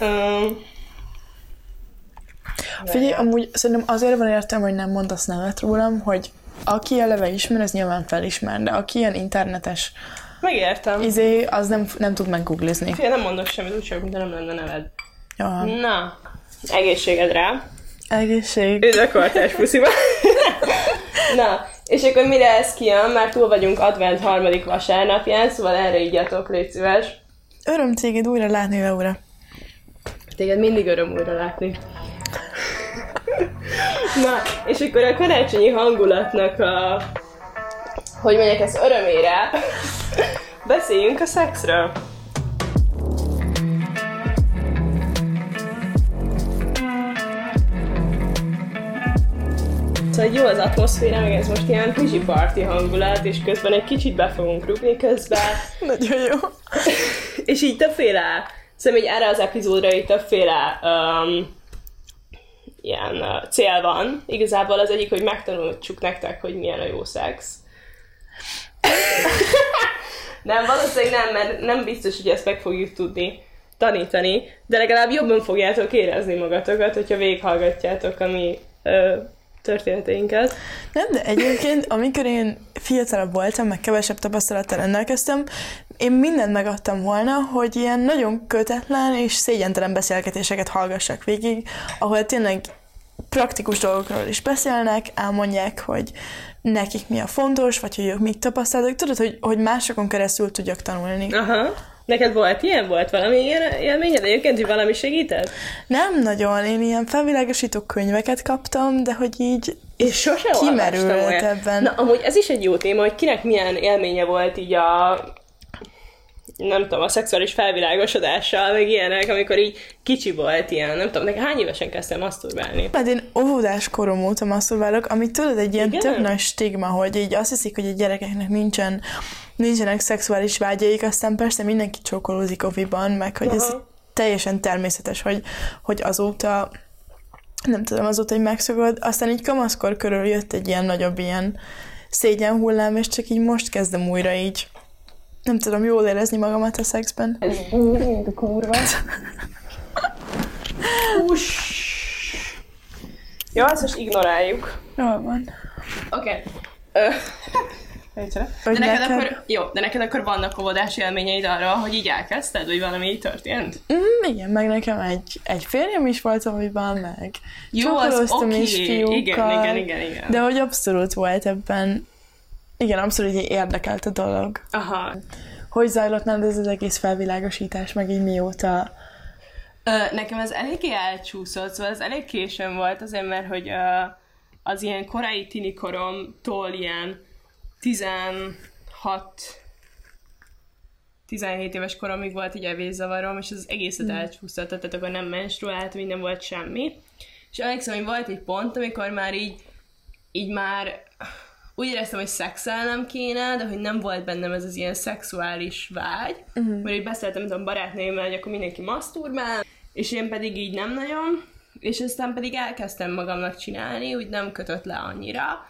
Um, Figyelj, amúgy szerintem azért van értem, hogy nem mondasz nevet rólam, hogy aki eleve ismer, az nyilván felismer, de aki ilyen internetes megértem. izé, az nem, nem tud meggooglizni. Fél nem mondok semmit, úgy csak, de nem lenne neved. Ja. Na, egészségedre. Egészség. Üdvökortás pusziba. Na, és akkor mire ez kijön, már túl vagyunk advent harmadik vasárnapján, szóval erre ígyatok, légy szíves. Öröm téged újra látni, Laura. Téged mindig öröm újra látni. Na, és akkor a karácsonyi hangulatnak a, hogy mondják ez örömére, beszéljünk a szexről. Szóval jó az atmoszféra, meg ez most ilyen kicsi party hangulat, és közben egy kicsit be fogunk rúgni közben. Nagyon jó. És így többféle, szerintem így erre az epizódra így többféle um, ilyen uh, cél van. Igazából az egyik, hogy megtanultsuk nektek, hogy milyen a jó szex. nem, valószínűleg nem, mert nem biztos, hogy ezt meg fogjuk tudni tanítani, de legalább jobban fogjátok érezni magatokat, hogyha végighallgatjátok a mi ö, történeteinket. Nem, de egyébként, amikor én fiatalabb voltam, meg kevesebb tapasztalattal rendelkeztem, én mindent megadtam volna, hogy ilyen nagyon kötetlen és szégyentelen beszélgetéseket hallgassak végig, ahol tényleg praktikus dolgokról is beszélnek, elmondják, hogy nekik mi a fontos, vagy hogy ők mit tapasztaltak. Tudod, hogy, hogy másokon keresztül tudjak tanulni. Aha. Neked volt ilyen? Volt valami ilyen élményed? Egyébként, hogy valami segített? Nem nagyon, én ilyen felvilágosító könyveket kaptam, de hogy így És sose kimerült ebben. Na, amúgy ez is egy jó téma, hogy kinek milyen élménye volt így a nem tudom, a szexuális felvilágosodással, meg ilyenek, amikor így kicsi volt ilyen, nem tudom, nekem hány évesen kezdtem masturbálni? Hát én óvodás korom óta masturbálok, ami tudod egy ilyen Igen? tök nagy stigma, hogy így azt hiszik, hogy a gyerekeknek nincsen, nincsenek szexuális vágyaik, aztán persze mindenki csókolózik oviban, meg hogy ez Aha. teljesen természetes, hogy, hogy azóta nem tudom, azóta, hogy megszokod, aztán így kamaszkor körül jött egy ilyen nagyobb ilyen szégyen hullám, és csak így most kezdem újra így nem tudom jól érezni magamat a szexben. Ez búr, mint a kurva. Hús. Jó, ezt most ignoráljuk. Jól van. Oké. Okay. De neked, neked- akkor, jó, de neked akkor vannak óvodási élményeid arra, hogy így elkezdted, vagy valami így történt? Mm, igen, meg nekem egy, egy férjem is volt oviban, meg Jó, az oké. is fiúkkal. Igen, igen, igen, igen. De hogy abszolút volt ebben, igen, abszolút így érdekelt a dolog. Aha. Hogy zajlott nálad ez az egész felvilágosítás, meg így mióta? Ö, nekem ez eléggé elcsúszott, szóval ez elég későn volt, azért mert, hogy ö, az ilyen korai tini koromtól ilyen 16 17 éves koromig volt egy evészavarom, és az egészet elcsúsztatott, tehát akkor nem menstruált, minden volt semmi. És emlékszem, hogy volt egy pont, amikor már így, így már úgy éreztem, hogy szexelnem kéne, de hogy nem volt bennem ez az ilyen szexuális vágy, uh-huh. mert így beszéltem tudom, barátnőmmel, hogy akkor mindenki maszturbál, és én pedig így nem nagyon, és aztán pedig elkezdtem magamnak csinálni, úgy nem kötött le annyira,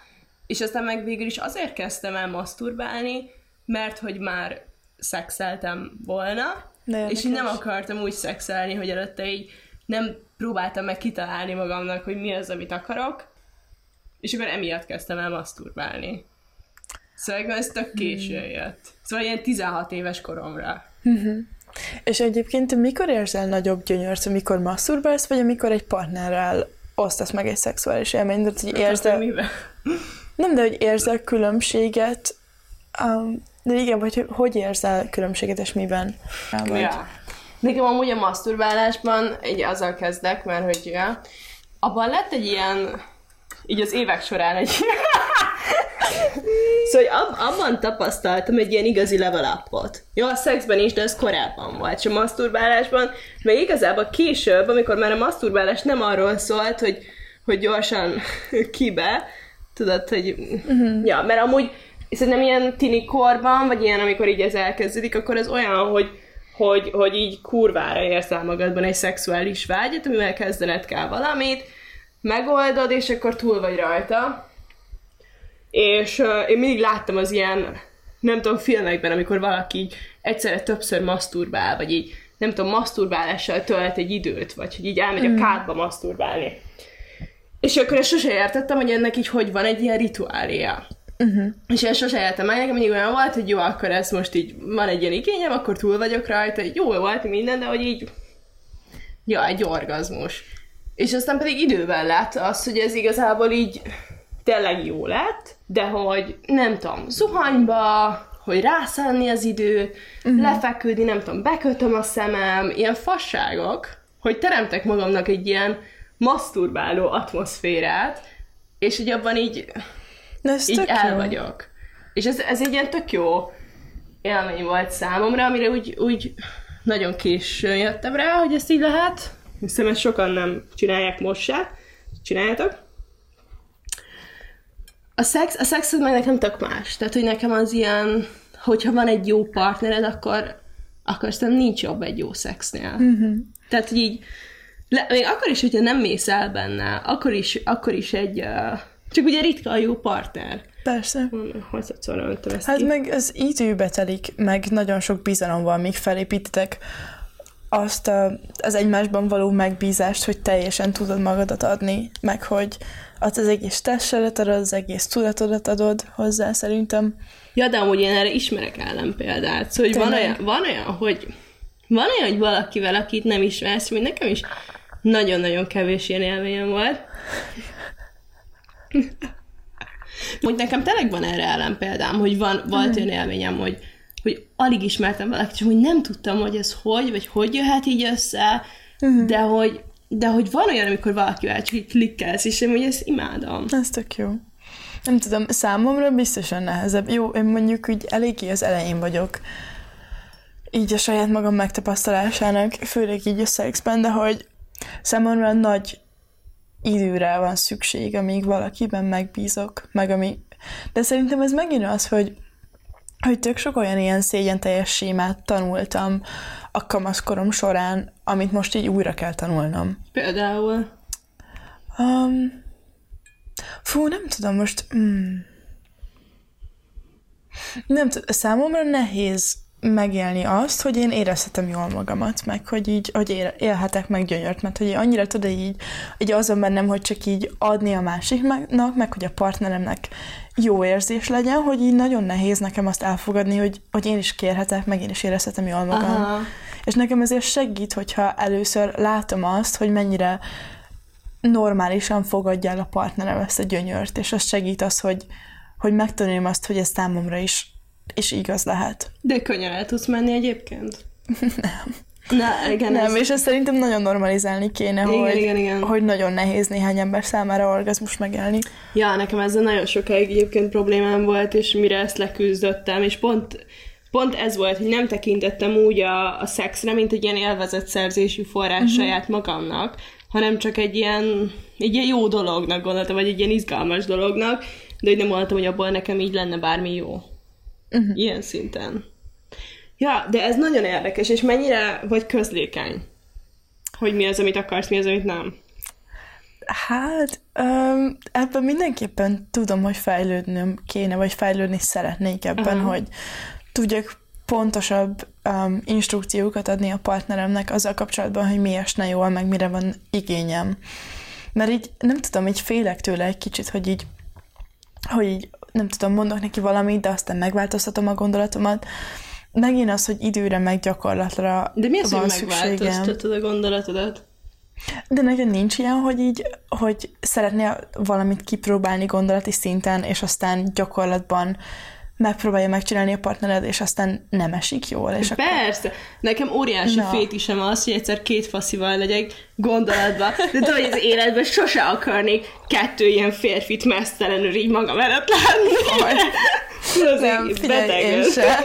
és aztán meg végül is azért kezdtem el maszturbálni, mert hogy már szexeltem volna, De és így nem akartam úgy szexelni, hogy előtte így nem próbáltam meg kitalálni magamnak, hogy mi az, amit akarok, és akkor emiatt kezdtem el maszturbálni. Szóval ez tök későn jött. Szóval ilyen 16 éves koromra. És egyébként mikor érzel nagyobb gyönyört, amikor masturbálsz, vagy amikor egy partnerrel osztasz meg egy szexuális élményt, tehát hogy érzel, nem, de hogy érzel különbséget, um, de igen, vagy hogy, hogy érzel különbséget, és miben? Vagy, Ja. Nekem amúgy a masturbálásban egy azzal kezdek, mert hogy ja, abban lett egy ilyen, így az évek során egy Szóval hogy ab, abban tapasztaltam egy ilyen igazi level upot. Jó, a szexben is, de ez korábban volt. És a masturbálásban, meg igazából később, amikor már a masturbálás nem arról szólt, hogy, hogy gyorsan kibe, tudod, hogy... Uh-huh. Ja, mert amúgy szerintem ilyen tini korban, vagy ilyen, amikor így ez elkezdődik, akkor ez olyan, hogy, hogy, hogy így kurvára érzel magadban egy szexuális vágyat, amivel kezdened kell valamit, megoldod, és akkor túl vagy rajta. És uh, én mindig láttam az ilyen, nem tudom, filmekben, amikor valaki így egyszerre többször maszturbál, vagy így nem tudom, maszturbálással tölt egy időt, vagy hogy így elmegy a kádba maszturbálni. És akkor ezt sose értettem, hogy ennek így hogy van egy ilyen rituáléja. Uh-huh. És ezt sose értem meg, nekem mindig olyan volt, hogy jó, akkor ez most így van egy ilyen igényem, akkor túl vagyok rajta, jó volt minden, de hogy így, ja, egy orgazmus. És aztán pedig idővel lett az, hogy ez igazából így tényleg jó lett, de hogy nem tudom, zuhanyba, hogy rászállni az időt, uh-huh. lefeküdni, nem tudom, bekötöm a szemem, ilyen fasságok, hogy teremtek magamnak egy ilyen maszturbáló atmoszférát, és hogy abban így, ez így el jó. vagyok. És ez, ez egy ilyen tök jó élmény volt számomra, amire úgy, úgy nagyon későn jöttem rá, hogy ezt így lehet. Hiszem, ezt sokan nem csinálják most se. Csináljátok? A szex, a szex az meg nekem tök más. Tehát, hogy nekem az ilyen, hogyha van egy jó partnered, akkor, akkor aztán nincs jobb egy jó szexnél. Uh-huh. Tehát, hogy így, le, még akkor is, hogyha nem mész el benne, akkor is, akkor is egy, uh, csak ugye ritka a jó partner. Persze. Harmadszorra öntöm ezt Hát ki. meg az időbe telik, meg nagyon sok bizalom van, míg felépítitek azt a, az egymásban való megbízást, hogy teljesen tudod magadat adni, meg hogy az, az egész testedet adod, az egész tudatodat adod hozzá szerintem. Ja, de amúgy én erre ismerek ellenpéldát. Szóval, hogy van olyan, van olyan, hogy van olyan, hogy valakivel, akit nem ismersz, hogy nekem is nagyon-nagyon kevés ilyen élményem volt. Úgy nekem tényleg van erre ellenpéldám, hogy van, volt olyan élményem, hogy, hogy alig ismertem valakit, csak hogy nem tudtam, hogy ez hogy, vagy hogy jöhet így össze, de hogy, de hogy van olyan, amikor valakivel csak így klikkelsz, és én hogy ezt imádom. Ez tök jó. Nem tudom, számomra biztosan nehezebb. Jó, én mondjuk úgy eléggé az elején vagyok, így a saját magam megtapasztalásának, főleg így a szexben, de hogy számomra nagy időre van szükség, amíg valakiben megbízok, meg ami... De szerintem ez megint az, hogy hogy tök sok olyan ilyen szégyen teljes sémát tanultam a kamaszkorom során, amit most így újra kell tanulnom. Például. Um, fú, nem tudom most... Mm, nem tudom, számomra nehéz megélni azt, hogy én érezhetem jól magamat, meg hogy így, hogy él, élhetek meg gyönyört, mert hogy annyira tudod így, így azon bennem, hogy csak így adni a másiknak, meg hogy a partneremnek jó érzés legyen, hogy így nagyon nehéz nekem azt elfogadni, hogy, hogy én is kérhetek, meg én is érezhetem jól magam. Aha. És nekem ezért segít, hogyha először látom azt, hogy mennyire normálisan fogadja el a partnerem ezt a gyönyört, és az segít az, hogy, hogy megtanuljam azt, hogy ez számomra is, is igaz lehet. De könnyen el tudsz menni egyébként? Nem. Na, igen, Nem, ez... és ezt szerintem nagyon normalizálni kéne, Igen, hogy, igen, igen. hogy nagyon nehéz néhány ember számára orgazmus megélni. Ja, nekem ezzel nagyon sokáig egyébként problémám volt, és mire ezt leküzdöttem, és pont, pont ez volt, hogy nem tekintettem úgy a, a szexre, mint egy ilyen élvezetszerzésű forrás uh-huh. saját magamnak, hanem csak egy ilyen, egy ilyen jó dolognak gondoltam, vagy egy ilyen izgalmas dolognak, de hogy nem gondoltam, hogy abból nekem így lenne bármi jó. Uh-huh. Ilyen szinten. Ja, de ez nagyon érdekes, és mennyire vagy közlékeny? Hogy mi az, amit akarsz, mi az, amit nem? Hát, um, ebben mindenképpen tudom, hogy fejlődnöm kéne, vagy fejlődni szeretnék ebben, Aha. hogy tudjak pontosabb um, instrukciókat adni a partneremnek azzal kapcsolatban, hogy mi esne jól, meg mire van igényem. Mert így nem tudom, így félek tőle egy kicsit, hogy így, hogy így nem tudom, mondok neki valamit, de aztán megváltoztatom a gondolatomat. Megint az, hogy időre, meg gyakorlatra De mi az, van hogy megváltoztatod a gondolatodat? De neked nincs ilyen, hogy így, hogy szeretnél valamit kipróbálni gondolati szinten, és aztán gyakorlatban megpróbálja megcsinálni a partnered, és aztán nem esik jól, és akkor... Persze! Nekem óriási Na. fétisem az, hogy egyszer két faszival legyek gondolatban, de tudod, hogy az életben sose akarnék kettő ilyen férfit mesztelenül így magam előtt látni. Az Nem, figyelj, beteg én se.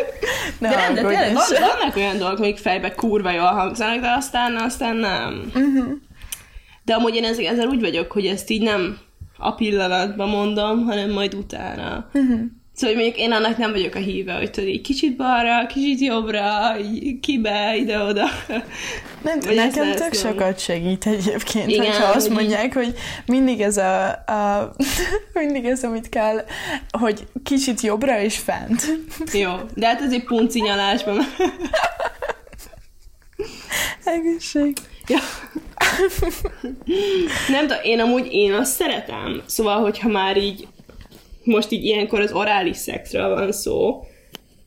Ne De nem, de tényleg én van, vannak olyan dolgok, amik fejbe kurva jól hangzanak, de aztán, aztán nem. Uh-huh. De amúgy én ezzel, ezzel úgy vagyok, hogy ezt így nem a pillanatban mondom, hanem majd utána. Uh-huh. Szóval mondjuk én annak nem vagyok a híve, hogy tudod, így kicsit balra, kicsit jobbra, így kibe, ide-oda. Nem, Vagy ezt nekem lesz, tök nem. sokat segít egyébként, Igen, hogyha azt hogy így- mondják, hogy mindig ez a, a mindig ez, amit kell, hogy kicsit jobbra és fent. Jó, de hát ez egy puncinyalásban. Egészség. Ja. Nem tudom, én amúgy én azt szeretem. Szóval, hogyha már így most így ilyenkor az orális szexről van szó,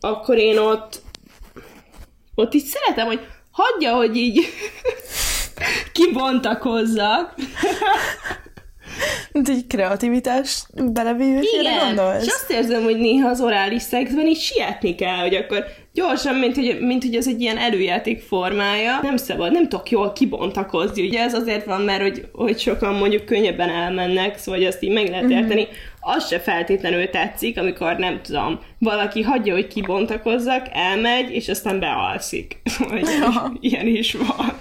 akkor én ott ott így szeretem, hogy hagyja, hogy így kibontakozzak. Mint egy kreativitás belevívésére Igen, gondolsz? és azt érzem, hogy néha az orális szexben így sietni kell, hogy akkor gyorsan, mint hogy, mint hogy ez egy ilyen előjáték formája, nem szabad, nem tudok jól kibontakozni. Ugye ez azért van, mert hogy, hogy sokan mondjuk könnyebben elmennek, szóval hogy azt így meg lehet érteni. Mm-hmm. Az se feltétlenül tetszik, amikor nem tudom, valaki hagyja, hogy kibontakozzak, elmegy, és aztán bealszik. Vagy Ja. ilyen is van.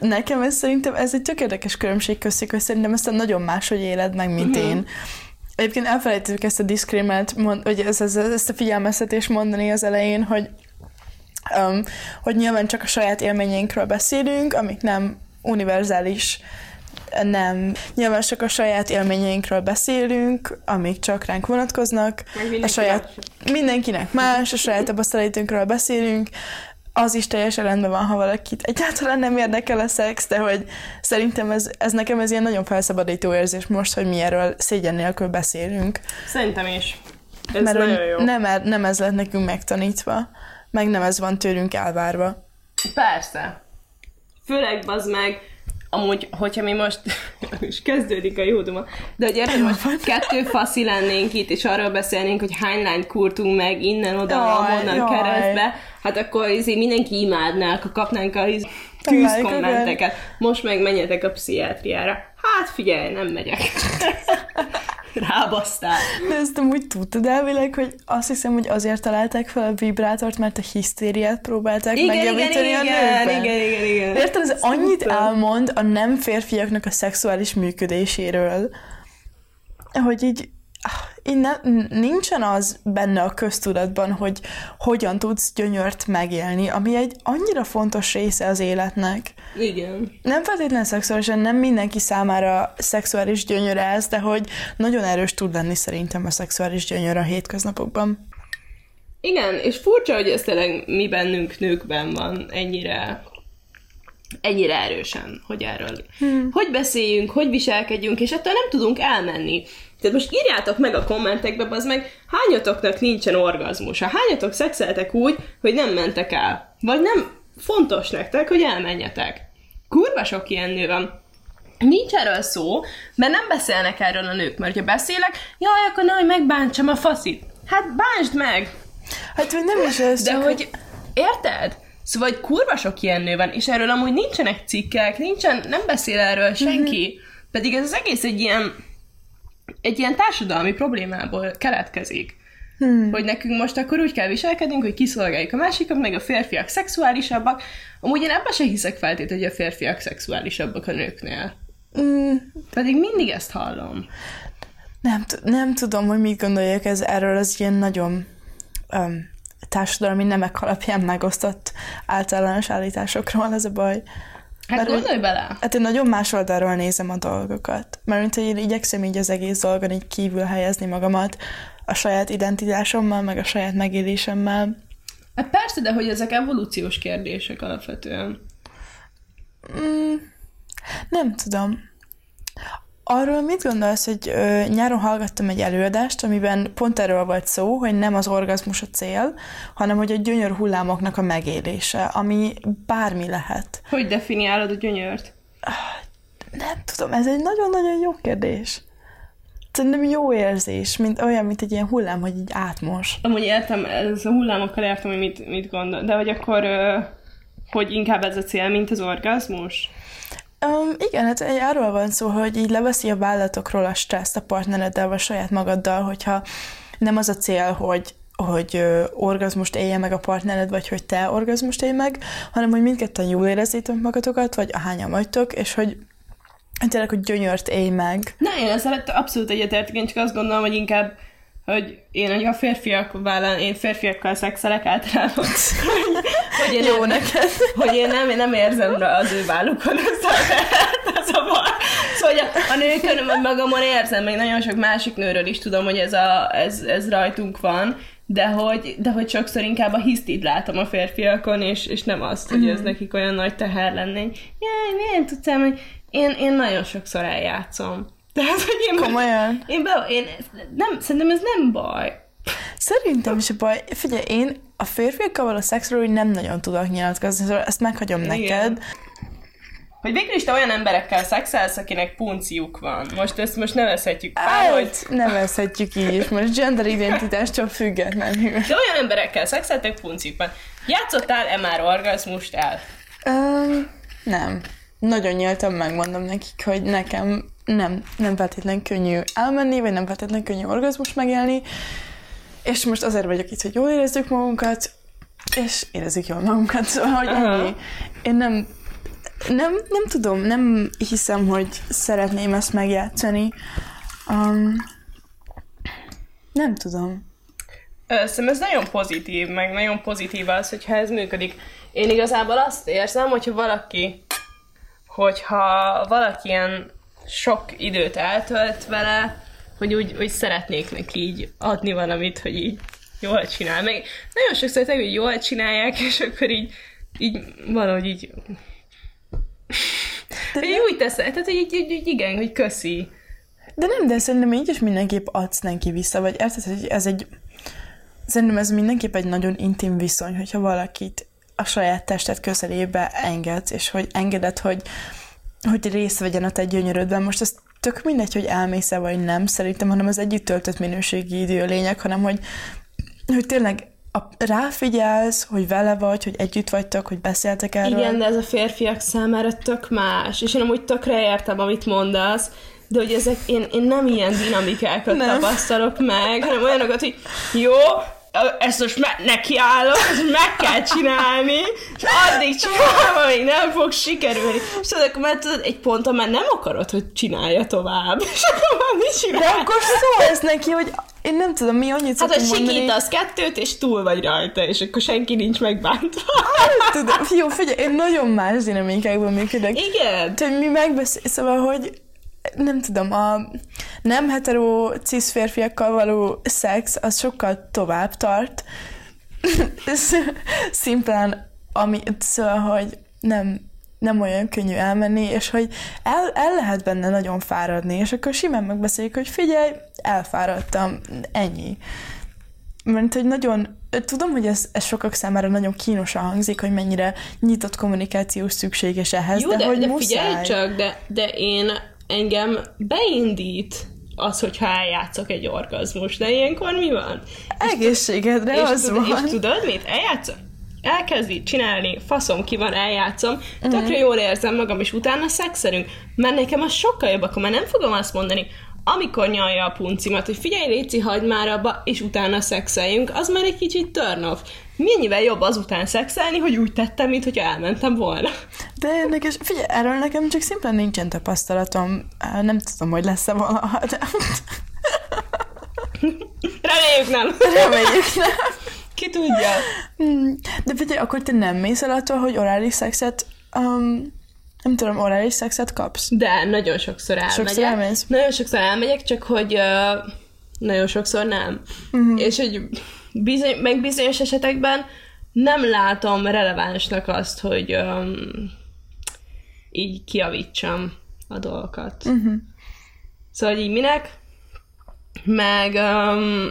Nekem ez szerintem ez egy tök érdekes különbség köztük, hogy szerintem ezt nagyon máshogy éled meg, mint Mhm. én. Egyébként elfelejtettük ezt a disclaimer mond, vagy ezt, ezt, ezt a figyelmeztetést mondani az elején, hogy, um, hogy nyilván csak a saját élményeinkről beszélünk, amik nem univerzális nem. Nyilván csak a saját élményeinkről beszélünk, amik csak ránk vonatkoznak. Meg A saját, mindenkinek más, a saját tapasztalatunkról beszélünk. Az is teljesen rendben van, ha valakit egyáltalán nem érdekel a szex, de hogy szerintem ez, ez nekem ez ilyen nagyon felszabadító érzés most, hogy mi erről szégyen nélkül beszélünk. Szerintem is. Ez mert nagyon jó. nem, e- nem ez lett nekünk megtanítva, meg nem ez van tőlünk elvárva. Persze. Főleg az meg, amúgy, hogyha mi most, is kezdődik a jó duma, de hogy érted, most kettő faszi lennénk itt, és arról beszélnénk, hogy hány lányt kurtunk meg innen, oda, Jaj, amonnan jaj. keresztbe, hát akkor izé mindenki imádná, akkor kapnánk a iz- Találjuk, tűzkommenteket. Most meg menjetek a pszichiátriára. Hát figyelj, nem megyek. Rábasztál. De ezt amúgy tudtad elvileg, hogy azt hiszem, hogy azért találták fel a vibrátort, mert a hisztériát próbálták Igen, megjavítani igen, a igen, nőkben. igen, igen, igen. Érted, ez annyit elmond a nem férfiaknak a szexuális működéséről, hogy így, ne, nincsen az benne a köztudatban, hogy hogyan tudsz gyönyört megélni, ami egy annyira fontos része az életnek. Igen. Nem feltétlenül szexuálisan, nem mindenki számára szexuális gyönyör ez, de hogy nagyon erős tud lenni szerintem a szexuális gyönyör a hétköznapokban. Igen, és furcsa, hogy ez tényleg mi bennünk nőkben van ennyire ennyire erősen, hogy erről hmm. hogy beszéljünk, hogy viselkedjünk, és ettől nem tudunk elmenni. Tehát most írjátok meg a kommentekbe, az meg hányatoknak nincsen orgazmusa, hányatok szexeltek úgy, hogy nem mentek el, vagy nem fontos nektek, hogy elmenjetek. Kurva sok ilyen nő van. Nincs erről szó, mert nem beszélnek erről a nők, mert ha beszélek, jaj, akkor nehogy megbántsam a faszit. Hát bántsd meg! Hát vagy nem is ez, De csak hogy, érted? Szóval hogy kurva sok ilyen nő van, és erről amúgy nincsenek cikkek, nincsen, nem beszél erről senki. Mhm. Pedig ez az egész egy ilyen, egy ilyen társadalmi problémából keletkezik. Hmm. Hogy nekünk most akkor úgy kell viselkednünk, hogy kiszolgáljuk a másikat, meg a férfiak szexuálisabbak. Amúgy én ebben se hiszek feltétlenül, hogy a férfiak szexuálisabbak a nőknél. Mm, Pedig mindig ezt hallom. nem, nem tudom, hogy mit gondoljak ez erről az ilyen nagyon um, társadalmi nemek alapján megosztott általános állításokról, ez a baj. Hát Mert gondolj bele! Hát én nagyon más oldalról nézem a dolgokat. Mert én igyekszem így az egész dolgon így kívül helyezni magamat a saját identitásommal, meg a saját megélésemmel. Hát persze, de hogy ezek evolúciós kérdések alapvetően. Mm, nem tudom. Arról mit gondolsz, hogy ö, nyáron hallgattam egy előadást, amiben pont erről volt szó, hogy nem az orgazmus a cél, hanem hogy a gyönyör hullámoknak a megélése, ami bármi lehet. Hogy definiálod a gyönyört? Nem tudom, ez egy nagyon-nagyon jó kérdés. Szerintem jó érzés, mint olyan, mint egy ilyen hullám, hogy így átmos. Amúgy értem, ez a hullámokkal értem, hogy mit, mit gondol, de hogy akkor, hogy inkább ez a cél, mint az orgazmus? Um, igen, hát egy- arról van szó, hogy így leveszi a vállatokról a stresszt a partnereddel, vagy saját magaddal, hogyha nem az a cél, hogy hogy ö, orgazmust élje meg a partnered, vagy hogy te orgazmust élj meg, hanem hogy mindketten jól érezzétek magatokat, vagy ahányan vagytok, és hogy tényleg, hogy gyönyört élj meg. Na, én ezzel abszolút egyetértek, én csak azt gondolom, hogy inkább hogy én hogy a férfiak vállal, én férfiakkal szexelek általában. hogy én Jó nem, neked. hogy én nem, én nem érzem rá az ő vállukon ezt a ez a baj. Szóval hogy a, a nőkön magamon érzem, még nagyon sok másik nőről is tudom, hogy ez, a, ez, ez rajtunk van, de hogy, de hogy sokszor inkább a hisztit látom a férfiakon, és, és nem azt, hogy ez nekik olyan nagy teher lenne. Jaj, milyen tudsz elmenni? Én, én nagyon sokszor eljátszom. Tehát, hogy én, Komolyan? én, be, én nem, szerintem ez nem baj. Szerintem is a baj. Figyelj, én a férfiakkal való szexről úgy nem nagyon tudok nyilatkozni, szóval ezt meghagyom Igen. neked. Hogy végül is te olyan emberekkel szexelsz, akinek punciuk van. Most ezt most nevezhetjük pár, hogy nevezhetjük így is, most gender identitástól függetlenül. de olyan emberekkel szexeltek punciuk van. Játszottál-e már orgazmust el? Um, nem. Nagyon nyíltan megmondom nekik, hogy nekem nem, nem feltétlenül könnyű elmenni, vagy nem feltétlenül könnyű orgazmus megélni, és most azért vagyok itt, hogy jól érezzük magunkat, és érezzük jól magunkat, szóval, hogy ennyi. Én nem, nem, nem tudom, nem hiszem, hogy szeretném ezt megjátszani. Um, nem tudom. Szerintem ez nagyon pozitív, meg nagyon pozitív az, hogyha ez működik. Én igazából azt érzem, hogyha valaki, hogyha valaki ilyen sok időt eltölt vele, hogy úgy, úgy szeretnék neki így adni valamit, hogy így jól csinál. Meg nagyon sokszor tényleg, hogy jól csinálják, és akkor így, így valahogy így De, így úgy tesz, tehát hogy így, így, így igen, hogy köszi. de nem, de szerintem így is mindenképp adsz neki vissza, vagy érted, hogy ez egy Szerintem ez mindenképp egy nagyon intim viszony, hogyha valakit a saját tested közelébe engedsz, és hogy engeded, hogy, hogy részt vegyen a te gyönyörödben. Most ez tök mindegy, hogy elmész-e vagy nem, szerintem, hanem az együtt töltött minőségi idő a lényeg, hanem hogy, hogy tényleg a, ráfigyelsz, hogy vele vagy, hogy együtt vagytok, hogy beszéltek erről. Igen, de ez a férfiak számára tök más, és én amúgy tökre értem, amit mondasz, de hogy ezek, én, én nem ilyen dinamikákat Nem. tapasztalok meg, hanem olyanokat, hogy jó, ezt most me- nekiállok, ezt meg kell csinálni, és addig csinálom, amíg nem fog sikerülni. És tudod, akkor már tudod, egy ponton már nem akarod, hogy csinálja tovább. És akkor már mit De csinál? akkor szólsz neki, hogy én nem tudom, mi annyit Hát, hogy sikítasz kettőt, és túl vagy rajta, és akkor senki nincs megbántva. Tudom, jó, figyelj, én nagyon más dinamikákban működök. Igen. Tehát mi megbeszél, szóval, hogy nem tudom, a nem hetero cis férfiakkal való szex az sokkal tovább tart. Szimplán, ami, szóval, hogy nem, nem olyan könnyű elmenni, és hogy el, el lehet benne nagyon fáradni, és akkor simán megbeszéljük, hogy figyelj, elfáradtam, ennyi. Mert hogy nagyon, tudom, hogy ez, ez sokak számára nagyon kínosan hangzik, hogy mennyire nyitott kommunikáció szükséges ehhez, Jó, de, de, hogy de muszáj. figyelj csak, de, de én engem beindít az, hogyha eljátszok egy orgazmus, de ilyenkor mi van? Egészségedre és, az tudod, van. és tudod mit? Eljátszom. Elkezdi csinálni, faszom ki van, eljátszom, Mhm. tökre jól érzem magam, és utána szexelünk. Mert nekem az sokkal jobb, akkor már nem fogom azt mondani, amikor nyalja a puncimat, hogy figyelj, Léci, hagyd már abba, és utána szexeljünk, az már egy kicsit turn off. Mennyivel jobb azután szexelni, hogy úgy tettem, mint hogyha elmentem volna. De érdekes, figyelj, erről nekem csak szimplán nincsen tapasztalatom. Nem tudom, hogy lesz-e valaha, de Reméljük nem. reméljük nem. Ki tudja. Hmm, De figyelj, akkor te nem mész el attól, hogy orális szexet, um, nem tudom, orális szexet kapsz? De nagyon sokszor elmegyek. Sokszor elmész? Nagyon sokszor elmegyek, csak hogy uh, nagyon sokszor nem. Uh-huh. És hogy bizony, meg bizonyos esetekben nem látom relevánsnak azt, hogy um, így kiavítsam a dolgokat. Uh-huh. Szóval hogy így minek? Meg um,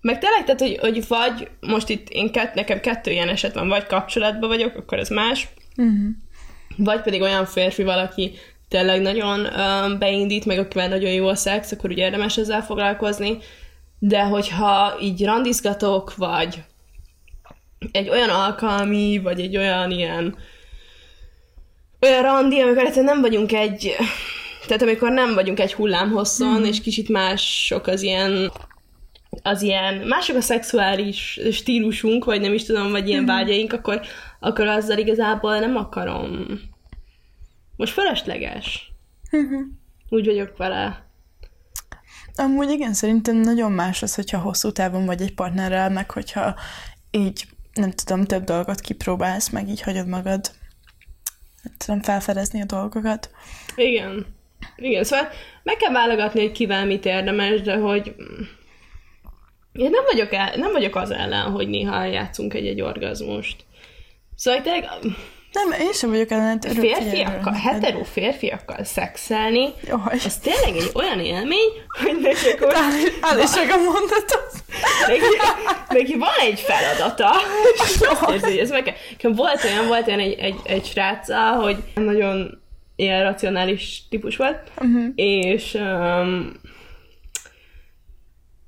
meg tényleg, tehát, hogy, hogy vagy, most itt én kett, nekem kettő ilyen eset van, vagy kapcsolatban vagyok, akkor ez más, Uh-huh. vagy pedig olyan férfi valaki tényleg nagyon um, beindít, meg akivel nagyon jó a szex, akkor ugye érdemes ezzel foglalkozni, de hogyha így randizgatok, vagy egy olyan alkalmi, vagy egy olyan ilyen olyan randi, amikor nem vagyunk egy tehát amikor nem vagyunk egy hullámhosszon, mm. és kicsit mások az ilyen az ilyen, mások a szexuális stílusunk, vagy nem is tudom, vagy ilyen vágyaink, akkor, akkor azzal igazából nem akarom. Most felesleges. Úgy vagyok vele. Amúgy igen, szerintem nagyon más az, hogyha hosszú távon vagy egy partnerrel, meg hogyha így, nem tudom, több dolgot kipróbálsz, meg így hagyod magad, nem tudom, felfedezni a dolgokat. Igen. Igen, szóval meg kell válogatni, hogy kivel mit érdemes, de hogy én nem vagyok, el, nem vagyok az ellen, hogy néha játszunk egy-egy orgazmust. Szóval tényleg Nem, én sem vagyok ellen. férfiakkal, hetero férfiakkal szexelni, Jaj. az tényleg egy olyan élmény, hogy neki, akkor, Állítsák a mondatot. neki, neki van egy feladata. és érzi, hogy ez meg kell. Volt olyan, volt olyan egy, egy, egy sráccal, hogy nagyon ilyen racionális típus volt, uh-huh. és um,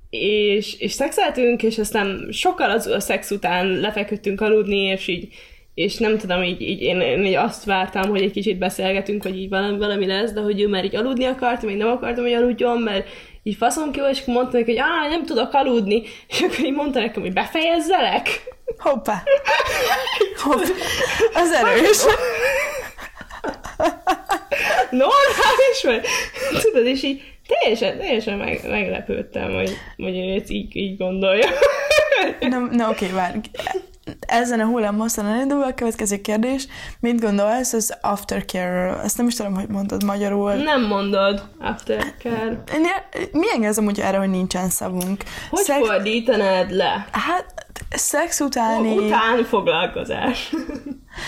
és, és szexeltünk, és aztán sokkal az a szex után lefeküdtünk aludni, és így és nem tudom, így, így én, én így azt vártam, hogy egy kicsit beszélgetünk, hogy így valami, valami lesz, de hogy ő már így aludni akart, még nem akartam, hogy aludjon, mert így faszom ki és mondta neki, hogy áh, nem tudok aludni, és akkor így mondta nekem, hogy befejezzelek. Hoppá. Hoppá. Az erős. Normális, vagy? Tudod, és így teljesen, teljesen meg, meglepődtem, hogy, hogy ő ezt így, így gondolja. Na, na oké, várj. Ezen a hullámhosszan elindul a következő kérdés. Mit gondolsz az aftercare-ről? Ezt nem is tudom, hogy mondod magyarul. Nem mondod, aftercare. Milyen ez amúgy erre, hogy nincsen szavunk? Hogy Szex- fordítanád le? Hát, szex utáni... Után foglalkozás.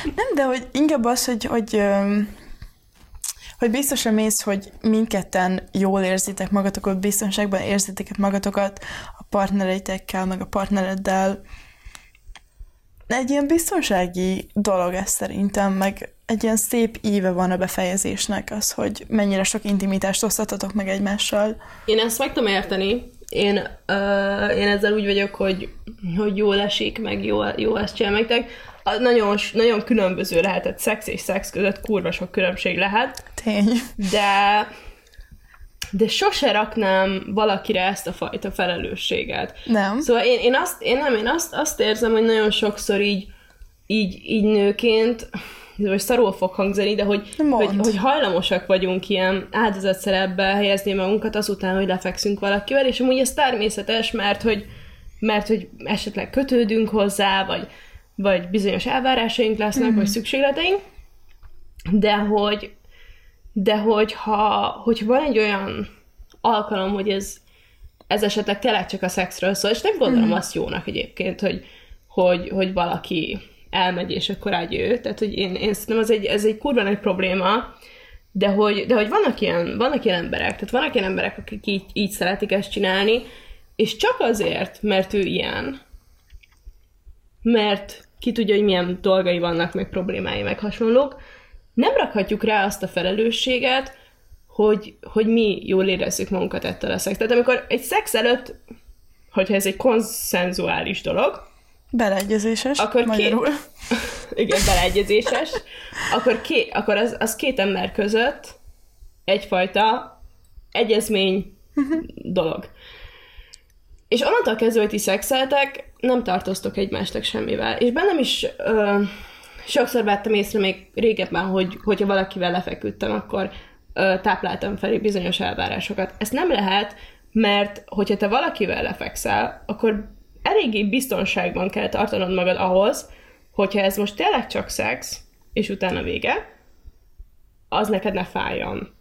Nem, de hogy inkább az, hogy, hogy, hogy biztosan mész, hogy mindketten jól érzitek magatokat, biztonságban érzitek magatokat a partnereitekkel, meg a partnereddel. Egy ilyen biztonsági dolog ez szerintem, meg egy ilyen szép íve van a befejezésnek az, hogy mennyire sok intimitást osztatotok meg egymással. Én ezt meg tudom érteni. Én, uh, én ezzel úgy vagyok, hogy, hogy jól esik, meg jó, jó ezt csináljátok. Nagyon, nagyon különböző lehetett szex és szex között, kurva sok különbség lehet, Tény. de de sose raknám valakire ezt a fajta felelősséget. Nem. Szóval én, én, azt, én nem, én azt, azt érzem, hogy nagyon sokszor így, így, így nőként, vagy szarul fog hangzani, de hogy, hogy, hogy hajlamosak vagyunk ilyen áldozatszerepbe helyezni magunkat azután, hogy lefekszünk valakivel, és amúgy ez természetes, mert hogy, mert hogy esetleg kötődünk hozzá, vagy, vagy bizonyos elvárásaink lesznek, mm-hmm. vagy szükségleteink, de hogy, de hogyha, hogyha van egy olyan alkalom, hogy ez, ez esetleg tényleg csak a szexről szól, és nem gondolom mm. azt jónak egyébként, hogy, hogy, hogy valaki elmegy, és akkor ágy ő. Tehát, hogy én, én szerintem ez egy, ez egy kurva nagy probléma, de hogy, de hogy vannak, ilyen, vannak ilyen emberek, tehát vannak ilyen emberek, akik így, így szeretik ezt csinálni, és csak azért, mert ő ilyen, mert ki tudja, hogy milyen dolgai vannak, meg problémái, meg hasonlók, nem rakhatjuk rá azt a felelősséget, hogy, hogy mi jól érezzük magunkat ettől a szex. Tehát amikor egy szex előtt, hogyha ez egy konszenzuális dolog, Beleegyezéses, Akkor magyarul. igen, beleegyezéses, akkor, ké, akkor az, az két ember között egyfajta egyezmény dolog. És onnantól kezdve, hogy ti szexeltek, nem tartoztok egymásnak semmivel. És bennem is ö, sokszor vettem észre még régebben, hogy hogyha valakivel lefeküdtem, akkor ö, tápláltam felé bizonyos elvárásokat. Ezt nem lehet, mert hogyha te valakivel lefekszel, akkor eléggé biztonságban kell tartanod magad ahhoz, hogyha ez most tényleg csak szex, és utána vége, az neked ne fájjon.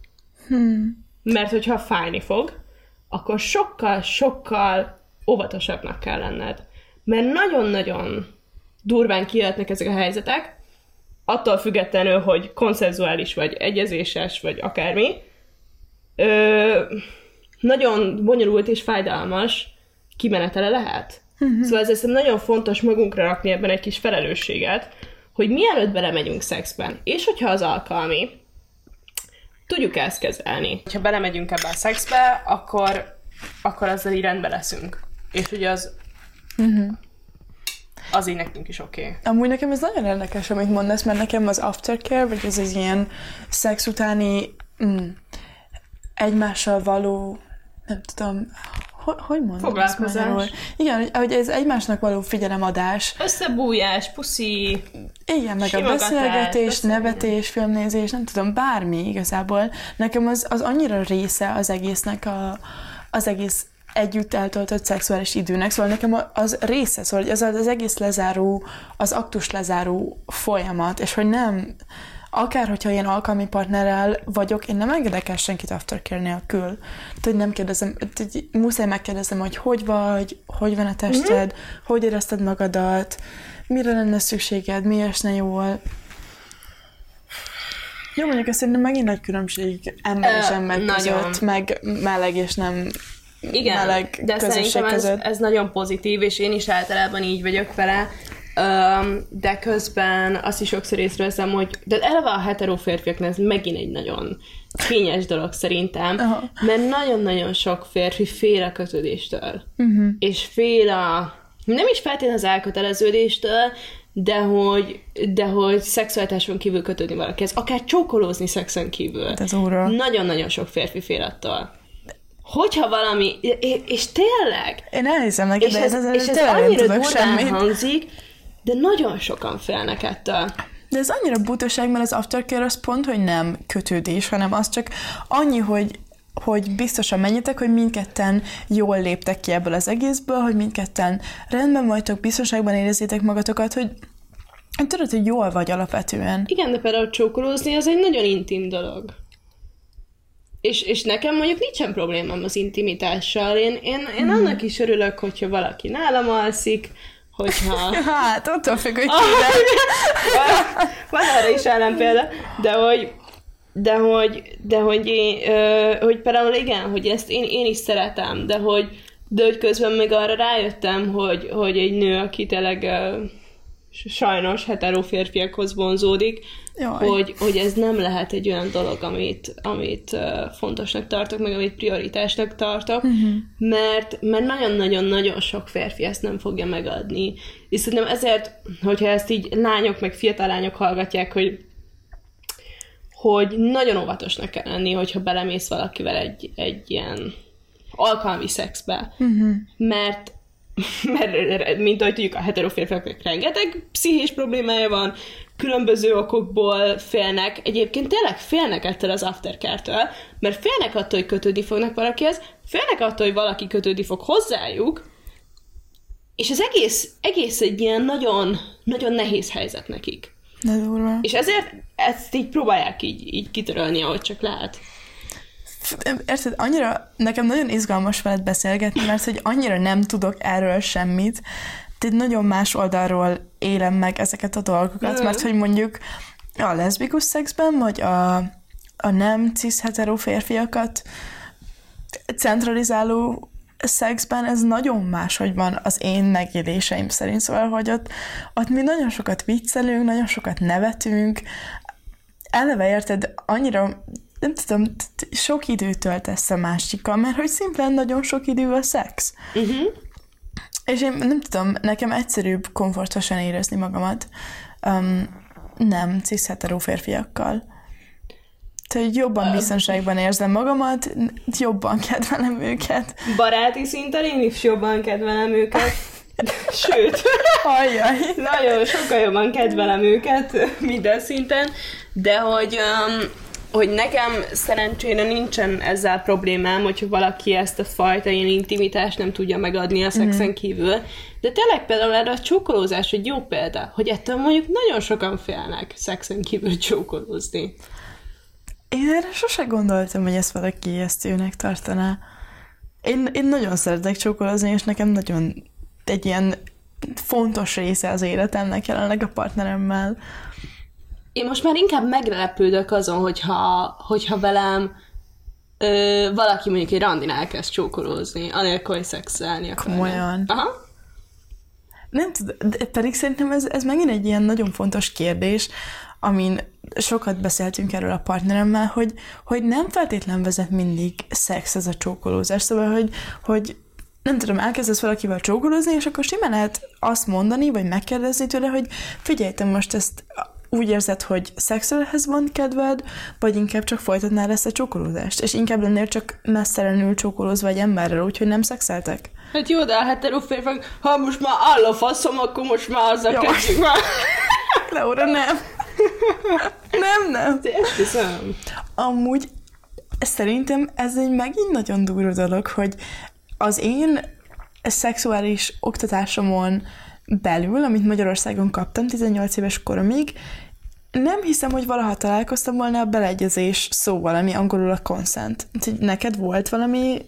Hmm. Mert hogyha fájni fog, akkor sokkal, sokkal óvatosabbnak kell lenned. Mert nagyon-nagyon durván kijöhetnek ezek a helyzetek, attól függetlenül, hogy konszenzuális, vagy egyezéses, vagy akármi, ö, nagyon bonyolult és fájdalmas kimenetele lehet. Uh-huh. Szóval ez szerintem nagyon fontos magunkra rakni ebben egy kis felelősséget, hogy mielőtt belemegyünk szexben, és hogyha az alkalmi, tudjuk ezt kezelni. Ha belemegyünk ebbe a szexbe, akkor, akkor azzal így rendbe leszünk. És ugye az uh-huh. Az így nekünk is oké. Okay. Amúgy nekem ez nagyon érdekes, amit mondasz, mert nekem az aftercare, vagy ez az ilyen szex utáni mm, egymással való, nem tudom, hogy, hogy mondom Foglalkozás. Igen, hogy- ez egymásnak való figyelemadás. Összebújás, puszi, Igen, meg a beszélgetés. nevetés, filmnézés, nem tudom, bármi igazából. Nekem az, az annyira része az egésznek a, az egész együtt eltöltött szexuális időnek, szóval nekem az része, szóval hogy az az egész lezáró, az aktus lezáró folyamat, és hogy nem akár hogyha ilyen alkalmi partnerrel vagyok, én nem engedek el senkit aftercare nélkül. Tehát, hogy nem kérdezem, tehát, muszáj megkérdezem, hogy hogy vagy, hogy van a tested, mm-hmm. hogy érezted magadat, mire lenne szükséged, mi esne jól. Jó, mondjuk ezt szerintem megint nagy különbség ember és ember között, meg meleg és nem Igen, meleg de szerintem ez, között. ez nagyon pozitív, és én is általában így vagyok vele, de közben azt is sokszor észreveszem, hogy de eleve a hetero férfiaknál ez megint egy nagyon kényes dolog szerintem, Aha. mert nagyon-nagyon sok férfi fél a kötődéstől, uh-huh. és fél a nem is feltétlenül az elköteleződéstől, de hogy, de hogy szexualitáson kívül kötődni valakihez, akár csókolózni szexen kívül. Hát ez óra. Nagyon-nagyon sok férfi fél attól. Hogyha valami, és, tényleg, Én elhiszem neki, és de ez, ez, és ez annyira durván semmit. hangzik, de nagyon sokan félnek ettől. De ez annyira butaság, mert az aftercare az pont, hogy nem kötődés, hanem az csak annyi, hogy hogy biztosan menjetek, hogy mindketten jól léptek ki ebből az egészből, hogy mindketten rendben vagytok, biztonságban érezzétek magatokat, hogy tudod, hogy jól vagy alapvetően. Igen, de például csókolózni az egy nagyon intim dolog. És, és nekem mondjuk nincsen problémám az intimitással. Én, én, én Hmm. annak is örülök, hogyha valaki nálam alszik, hogyha... Hát, attól függ, hogy Ah, kivel. Van erre is ellenpélda, de hogy de hogy, de hogy, én, ö, hogy például igen, hogy ezt én, én is szeretem, de hogy, de hogy közben még arra rájöttem, hogy, hogy egy nő, aki tényleg sajnos hetero férfiakhoz vonzódik, Jaj. hogy, hogy ez nem lehet egy olyan dolog, amit, amit fontosnak tartok, meg amit prioritásnak tartok, uh-huh. mert, mert nagyon-nagyon-nagyon sok férfi ezt nem fogja megadni. És szerintem ezért, hogyha ezt így lányok, meg fiatal lányok hallgatják, hogy hogy nagyon óvatosnak kell lenni, hogyha belemész valakivel egy, egy ilyen alkalmi szexbe. Uh-huh. Mert mert, mint ahogy tudjuk, a hetero férfiaknak rengeteg pszichés problémája van, különböző okokból félnek, egyébként tényleg félnek ettől az aftercare-től, mert félnek attól, hogy kötődni fognak valakihez, félnek attól, hogy valaki kötődni fog hozzájuk, és az egész, egész egy ilyen nagyon, nagyon nehéz helyzet nekik. De durva. És ezért ezt így próbálják így, így kitörölni, ahogy csak lehet. Érted, annyira, nekem nagyon izgalmas veled beszélgetni, mert hogy annyira nem tudok erről semmit, de nagyon más oldalról élem meg ezeket a dolgokat, mert hogy mondjuk a leszbikus szexben, vagy a, a nem cis hetero férfiakat centralizáló szexben ez nagyon máshogy van az én megéléseim szerint, szóval, hogy ott, ott mi nagyon sokat viccelünk, nagyon sokat nevetünk, eleve érted, annyira nem tudom, sok időt töltesz a másikkal, mert hogy szimplán nagyon sok idő a szex. Uh-huh. És én nem tudom, nekem egyszerűbb komfortosan érezni magamat um, nem cis férfiakkal. Tehát jobban biztonságban érzem magamat, jobban kedvelem őket. Baráti szinten én is jobban kedvelem őket. Sőt, Ajjaj. nagyon sokkal jobban kedvelem őket minden szinten, de hogy, um, hogy nekem szerencsére nincsen ezzel problémám, hogyha valaki ezt a fajta ilyen intimitást nem tudja megadni a szexen kívül. De tényleg például erre a csókolózás egy jó példa, hogy ettől mondjuk nagyon sokan félnek szexen kívül csókolózni. Én erre sose gondoltam, hogy ezt valaki ijesztőnek tartaná. Én, én nagyon szeretek csókolózni, és nekem nagyon egy ilyen fontos része az életemnek jelenleg a partneremmel. Én most már inkább meglepődök azon, hogyha, hogyha velem ö, valaki mondjuk egy randin elkezd csókolózni, anélkül, hogy szexelni akarna. Komolyan. Aha. Nem tudom, de pedig szerintem ez, ez megint egy ilyen nagyon fontos kérdés, amin sokat beszéltünk erről a partneremmel, hogy, hogy nem feltétlen vezet mindig szex ez a csókolózás, szóval, hogy, hogy nem tudom, elkezdesz valakivel csókolózni, és akkor simán lehet azt mondani, vagy megkérdezni tőle, hogy figyelj, te most ezt úgy érzed, hogy szexelhez van kedved, vagy inkább csak folytatnál ezt a csókolózást, és inkább lennél csak messzelenül csókolózva egy emberrel, úgyhogy nem szexeltek. Hát jó, de a hetero férfiak, ha most már áll a faszom, akkor most már azzal Jó. kezdjük már. Laura, nem. nem, nem. Esküszöm. Amúgy szerintem ez egy megint nagyon durva dolog, hogy az én szexuális oktatásomon belül, amit Magyarországon kaptam 18 éves koromig, nem hiszem, hogy valaha találkoztam volna a beleegyezés szóval, ami angolul a consent. Úgyhogy Neked volt valami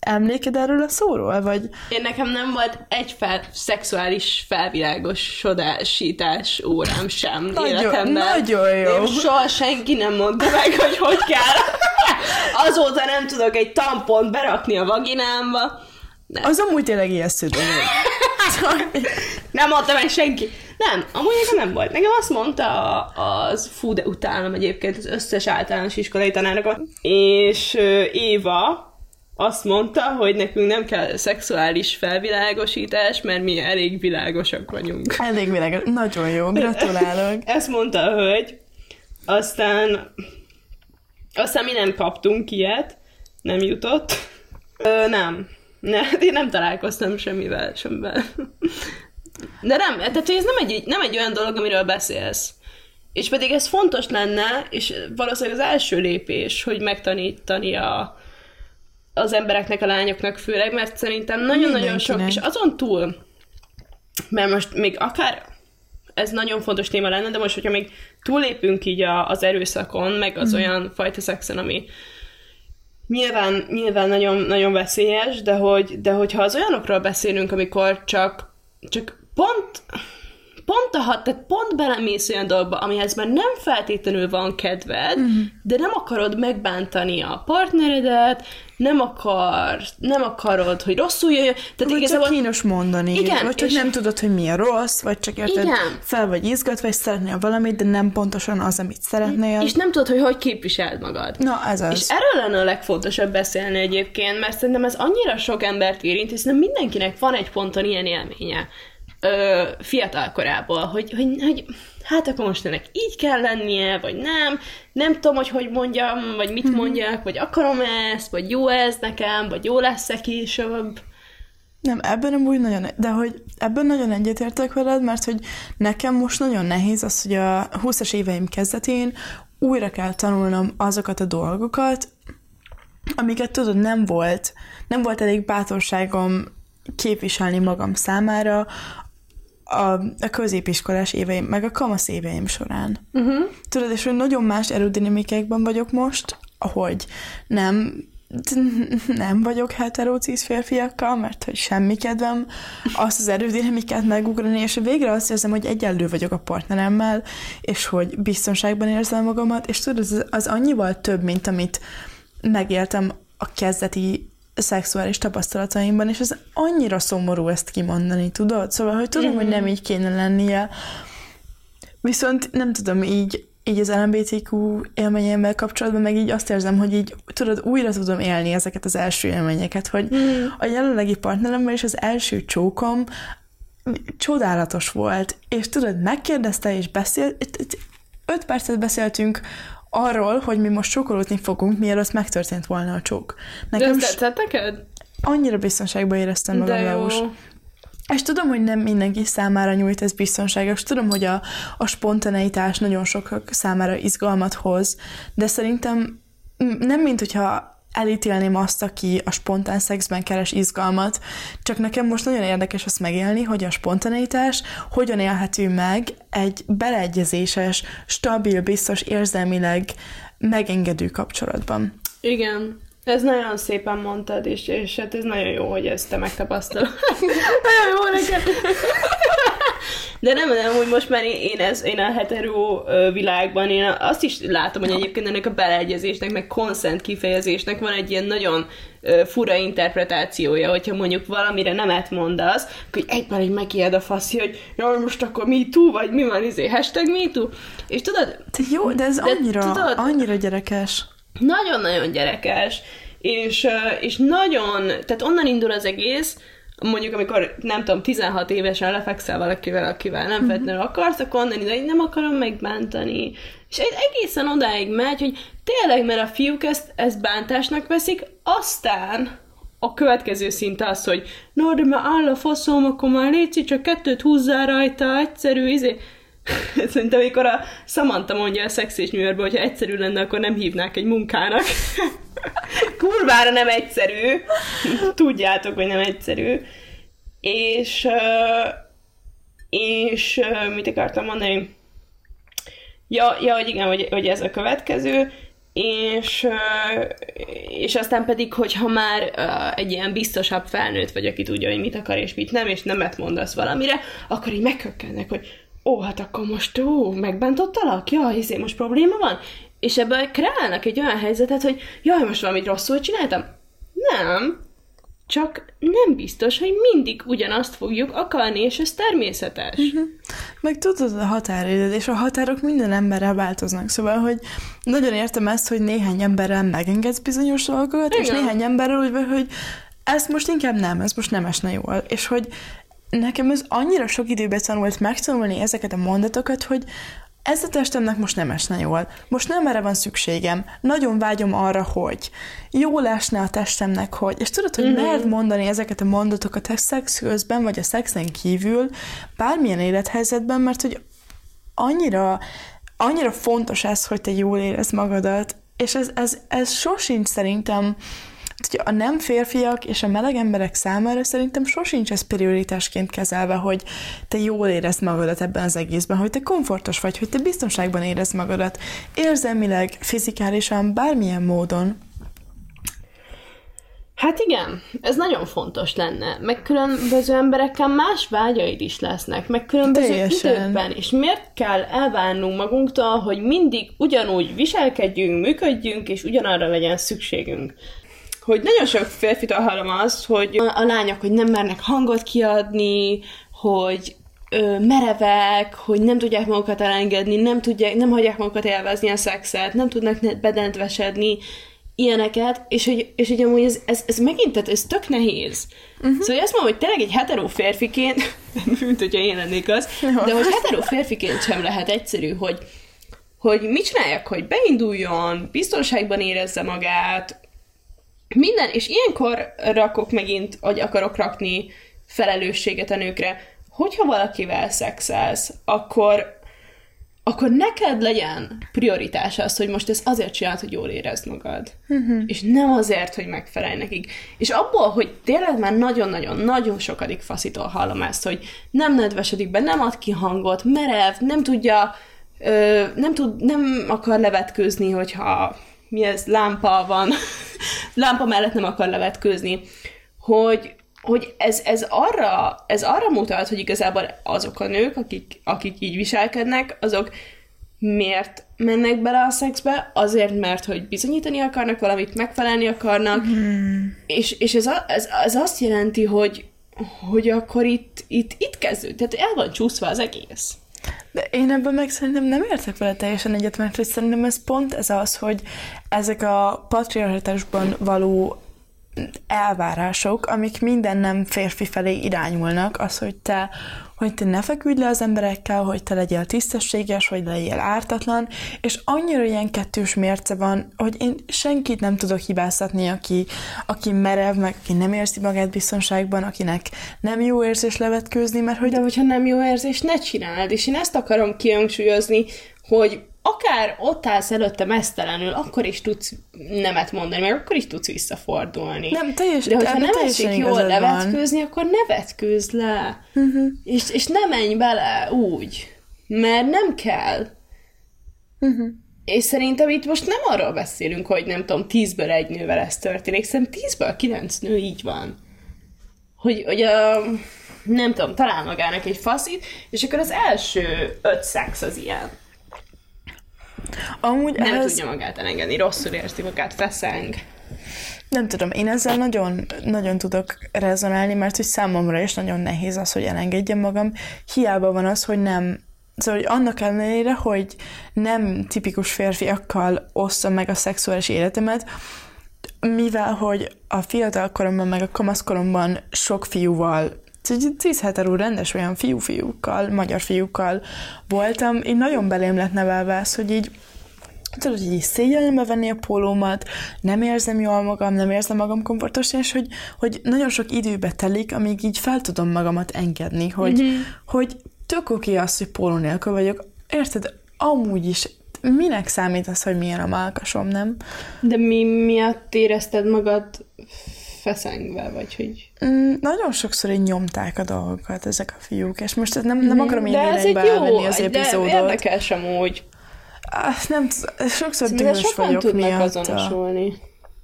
emléked erről a szóról, vagy... Én nekem nem volt egy fel, szexuális felvilágosodásítás órám sem Nagyon, életemben. nagyon jó. Én soha senki nem mondta meg, hogy hogy kell. Azóta nem tudok egy tampont berakni a vaginámba. Nem. Az amúgy tényleg ijesztő dolog. Nem mondta meg senki. Nem, amúgy nekem nem volt. Nekem azt mondta az, fú, de utálom egyébként az összes általános iskolai tanárokat, és Éva azt mondta, hogy nekünk nem kell szexuális felvilágosítás, mert mi elég világosak vagyunk. Elég világos. Nagyon jó, gratulálok. Ezt mondta a hölgy. Aztán aztán mi nem kaptunk ilyet, nem jutott. Ö, nem. Ne, én nem találkoztam semmivel, semmivel. De nem, tehát ez nem egy, nem egy olyan dolog, amiről beszélsz. És pedig ez fontos lenne, és valószínűleg az első lépés, hogy megtanítani a, az embereknek, a lányoknak főleg, mert szerintem nagyon-nagyon sok, és azon túl, mert most még akár ez nagyon fontos téma lenne, de most, hogyha még túlépünk így a, az erőszakon, meg az olyan fajta szexen, ami nyilván, nyilván nagyon, nagyon veszélyes, de, hogy, de hogyha az olyanokról beszélünk, amikor csak, csak pont, pont a hat, tehát pont belemész olyan dolgba, amihez már nem feltétlenül van kedved, mm. de nem akarod megbántani a partneredet, nem akar, nem akarod, hogy rosszul jöjjön. Tehát Vagy csak igazából kínos mondani, Igen, vagy csak és- nem tudod, hogy mi a rossz, vagy csak érted, Igen. fel vagy izgatva, és szeretnél valamit, de nem pontosan az, amit szeretnél. és nem tudod, hogy hogy képviseld magad. Na, ez az. És erről lenne a legfontosabb beszélni egyébként, mert szerintem ez annyira sok embert érint, hiszen mindenkinek van egy ponton ilyen élménye ö, fiatal korából, hogy, hogy, hogy hát akkor most ennek így kell lennie, vagy nem, nem tudom, hogy hogy mondjam, vagy mit mondjak, vagy akarom ezt, vagy jó ez nekem, vagy jó lesz-e később. Nem, ebben nem úgy nagyon, de hogy ebben nagyon egyetértek veled, mert hogy nekem most nagyon nehéz az, hogy a 20-as éveim kezdetén újra kell tanulnom azokat a dolgokat, amiket tudod, nem volt, nem volt elég bátorságom képviselni magam számára a, a középiskolás éveim, meg a kamasz éveim során. Uh-huh. Tudod, és hogy nagyon más erődinamikákban vagyok most, ahogy nem nem vagyok heterócis férfiakkal, mert hogy semmi kedvem azt az erődinamikát megugrani, és végre azt érzem, hogy egyenlő vagyok a partneremmel, és hogy biztonságban érzem magamat, és tudod, az, az annyival több, mint amit megéltem a kezdeti szexuális tapasztalataimban, és ez annyira szomorú ezt kimondani, tudod? Szóval, hogy tudom, hogy nem így kéne lennie, viszont nem tudom, így, így az LMBTQ élményeimmel kapcsolatban meg így azt érzem, hogy így tudod, újra tudom élni ezeket az első élményeket, hogy a jelenlegi partneremmel is az első csókom csodálatos volt, és tudod, megkérdezte és beszélt, öt percet beszéltünk arról, hogy mi most csókolódni fogunk, mielőtt megtörtént volna a csók. De Nekem ez s- tetszett neked? annyira biztonságban éreztem magam De. És tudom, hogy nem mindenki számára nyújt ez biztonságos. Tudom, hogy a, a spontaneitás nagyon sokak számára izgalmat hoz, de szerintem nem mint hogyha elítélném azt, aki a spontán szexben keres izgalmat, csak nekem most nagyon érdekes azt megélni, hogy a spontaneitás hogyan élhető meg egy beleegyezéses, stabil, biztos, érzelmileg megengedő kapcsolatban. Igen. Ez nagyon szépen mondtad, és, és hát ez nagyon jó, hogy ezt te megtapasztalod. nagyon jó neked. De nem, nem, úgy most már én, én, ez, én a hetero világban, én azt is látom, hogy egyébként ennek a beleegyezésnek, meg consent kifejezésnek van egy ilyen nagyon fura interpretációja, hogyha mondjuk valamire nemet mondasz, akkor egyből így megijed a faszi, hogy jaj, most akkor me too, vagy mi van, izé, hashtag me too. És tudod, jó, de ez De annyira, tudod- annyira gyerekes. nagyon-nagyon gyerekes, és, és nagyon, tehát onnan indul az egész, mondjuk amikor, nem tudom, 16 évesen lefekszel valakivel, akivel nem feltétlenül akarsz, akkor indul, hogy nem akarom megbántani. És egy egészen odáig megy, hogy tényleg, mert a fiúk ezt, ezt bántásnak veszik, aztán a következő szint az, hogy no, de már áll a faszom, akkor már létszik, csak kettőt húzzál rajta, egyszerű, izé. Szerintem, amikor a Samantha mondja a Sex és Yorkban, hogyha egyszerű lenne, akkor nem hívnák egy munkának. Kurvára nem egyszerű. Tudjátok, hogy nem egyszerű. És, és mit akartam mondani? Ja, ja hogy igen, hogy, hogy ez a következő, és, és aztán pedig, hogyha már egy ilyen biztosabb felnőtt vagy, aki tudja, hogy mit akar és mit nem, és nemet mondasz valamire, akkor így megkökkennek, hogy ó, hát akkor most, ó, megbántottalak? Ja, hiszen most probléma van? És ebből kreálnak egy olyan helyzetet, hogy jaj, most valamit rosszul csináltam? Nem, csak nem biztos, hogy mindig ugyanazt fogjuk akarni, és ez természetes. Uh-huh. Meg tudod a határidőd, és a határok minden emberrel változnak, szóval, hogy nagyon értem ezt, hogy néhány emberrel megengedsz bizonyos dolgokat, Igen. és néhány emberrel úgy hogy ezt most inkább nem, ez most nem esne jól, és hogy nekem ez annyira sok időbe tanult megtanulni ezeket a mondatokat, hogy ez a testemnek most nem esne jól. Most nem erre van szükségem. Nagyon vágyom arra, hogy jó lesne a testemnek, hogy... És tudod, hogy mm-hmm. mert mondani ezeket a mondatokat a szex közben, vagy a szexen kívül, bármilyen élethelyzetben, mert hogy annyira, annyira fontos ez, hogy te jól érez magadat, és ez, ez, ez sosincs szerintem hogy a nem férfiak és a meleg emberek számára szerintem sosincs ez prioritásként kezelve, hogy te jól érezd magadat ebben az egészben, hogy te komfortos vagy, hogy te biztonságban érezd magadat, érzelmileg, fizikálisan, bármilyen módon. Hát igen, ez nagyon fontos lenne. Meg különböző emberekkel más vágyaid is lesznek, meg különböző Teljesen. időkben. És miért kell elvárnunk magunktól, hogy mindig ugyanúgy viselkedjünk, működjünk, és ugyanarra legyen szükségünk? Hogy nagyon sok férfitől hallom azt, hogy a, a lányok, hogy nem mernek hangot kiadni, hogy ö, merevek, hogy nem tudják magukat elengedni, nem, tudják, nem hagyják magukat élvezni a szexet, nem tudnak bedentvesedni, ilyeneket, és hogy, és hogy amúgy ez, ez, ez megint, tehát ez tök nehéz. Uh-huh. Szóval azt mondom, hogy tényleg egy hetero férfiként, mint hogyha én lennék az, de hogy hetero férfiként sem lehet egyszerű, hogy, hogy mit csináljak, hogy beinduljon, biztonságban érezze magát, minden, és ilyenkor rakok megint, hogy akarok rakni felelősséget a nőkre, hogyha valakivel szexelsz, akkor akkor neked legyen prioritás az, hogy most ez azért csinálod, hogy jól érezd magad. Uh-huh. És nem azért, hogy megfelelj nekik. És abból, hogy tényleg már nagyon-nagyon-nagyon sokadik faszitól hallom ezt, hogy nem nedvesedik be, nem ad ki hangot, merev, nem tudja, ö, nem, tud, nem akar levetkőzni, hogyha mi ez, lámpa van, lámpa mellett nem akar levetkőzni, hogy, hogy ez, ez, arra, ez arra mutat, hogy igazából azok a nők, akik, akik így viselkednek, azok miért mennek bele a szexbe? Azért, mert hogy bizonyítani akarnak valamit, megfelelni akarnak, mm. és, és ez, a, ez, ez azt jelenti, hogy, hogy akkor itt, itt, itt kezdődik, tehát el van csúszva az egész. De én ebben meg szerintem nem értek vele teljesen egyet, mert hogy szerintem ez pont ez az, hogy ezek a patriarchatásban való elvárások, amik minden nem férfi felé irányulnak, az, hogy te hogy te ne feküdj le az emberekkel, hogy te legyél tisztességes, hogy legyél ártatlan, és annyira ilyen kettős mérce van, hogy én senkit nem tudok hibáztatni, aki, aki merev, meg aki nem érzi magát biztonságban, akinek nem jó érzés levetkőzni, mert hogy... De hogyha nem jó érzés, ne csináld, és én ezt akarom kihangsúlyozni, hogy akár ott állsz előtte mesztelenül, akkor is tudsz nemet mondani, mert akkor is tudsz visszafordulni. Nem, teljes, De hogyha nem esik jól levetkőzni, akkor ne vetkőzz le. Uh-huh. És, és ne menj bele úgy, mert nem kell. Uh-huh. És szerintem itt most nem arról beszélünk, hogy nem tudom, tízből egy nővel ez történik, szerintem tízből kilenc nő így van. Hogy, hogy a, nem tudom, talál magának egy faszit, és akkor az első öt szex az ilyen. Amúgy nem ehhez... tudja magát elengedni, rosszul érzi magát, feszeng. Nem tudom, én ezzel nagyon, nagyon tudok rezonálni, mert hogy számomra is nagyon nehéz az, hogy elengedjem magam. Hiába van az, hogy nem Szóval, hogy annak ellenére, hogy nem tipikus férfiakkal osztom meg a szexuális életemet, mivel, hogy a fiatal koromban, meg a kamaszkoromban sok fiúval cis heteró rendes olyan fiú-fiúkkal, magyar fiúkkal voltam, én nagyon belém lett nevelve ez, hogy így tudod, hogy így szégyelembe venni a pólómat, nem érzem jól magam, nem érzem magam komfortosan, és hogy, hogy nagyon sok időbe telik, amíg így fel tudom magamat engedni, hogy, mm-hmm. hogy tök oké az, hogy póló nélkül vagyok. Érted? Amúgy is minek számít az, hogy milyen a málkasom, nem? De mi miatt érezted magad feszengve, vagy hogy... Mm, nagyon sokszor így nyomták a dolgokat ezek a fiúk, és most nem, nem mhm. akarom én irányba elvenni az epizódot. De érdekes amúgy. Ah, Nem tudom, sokszor Mivel dühös vagyok tudnak miatta. azonosulni.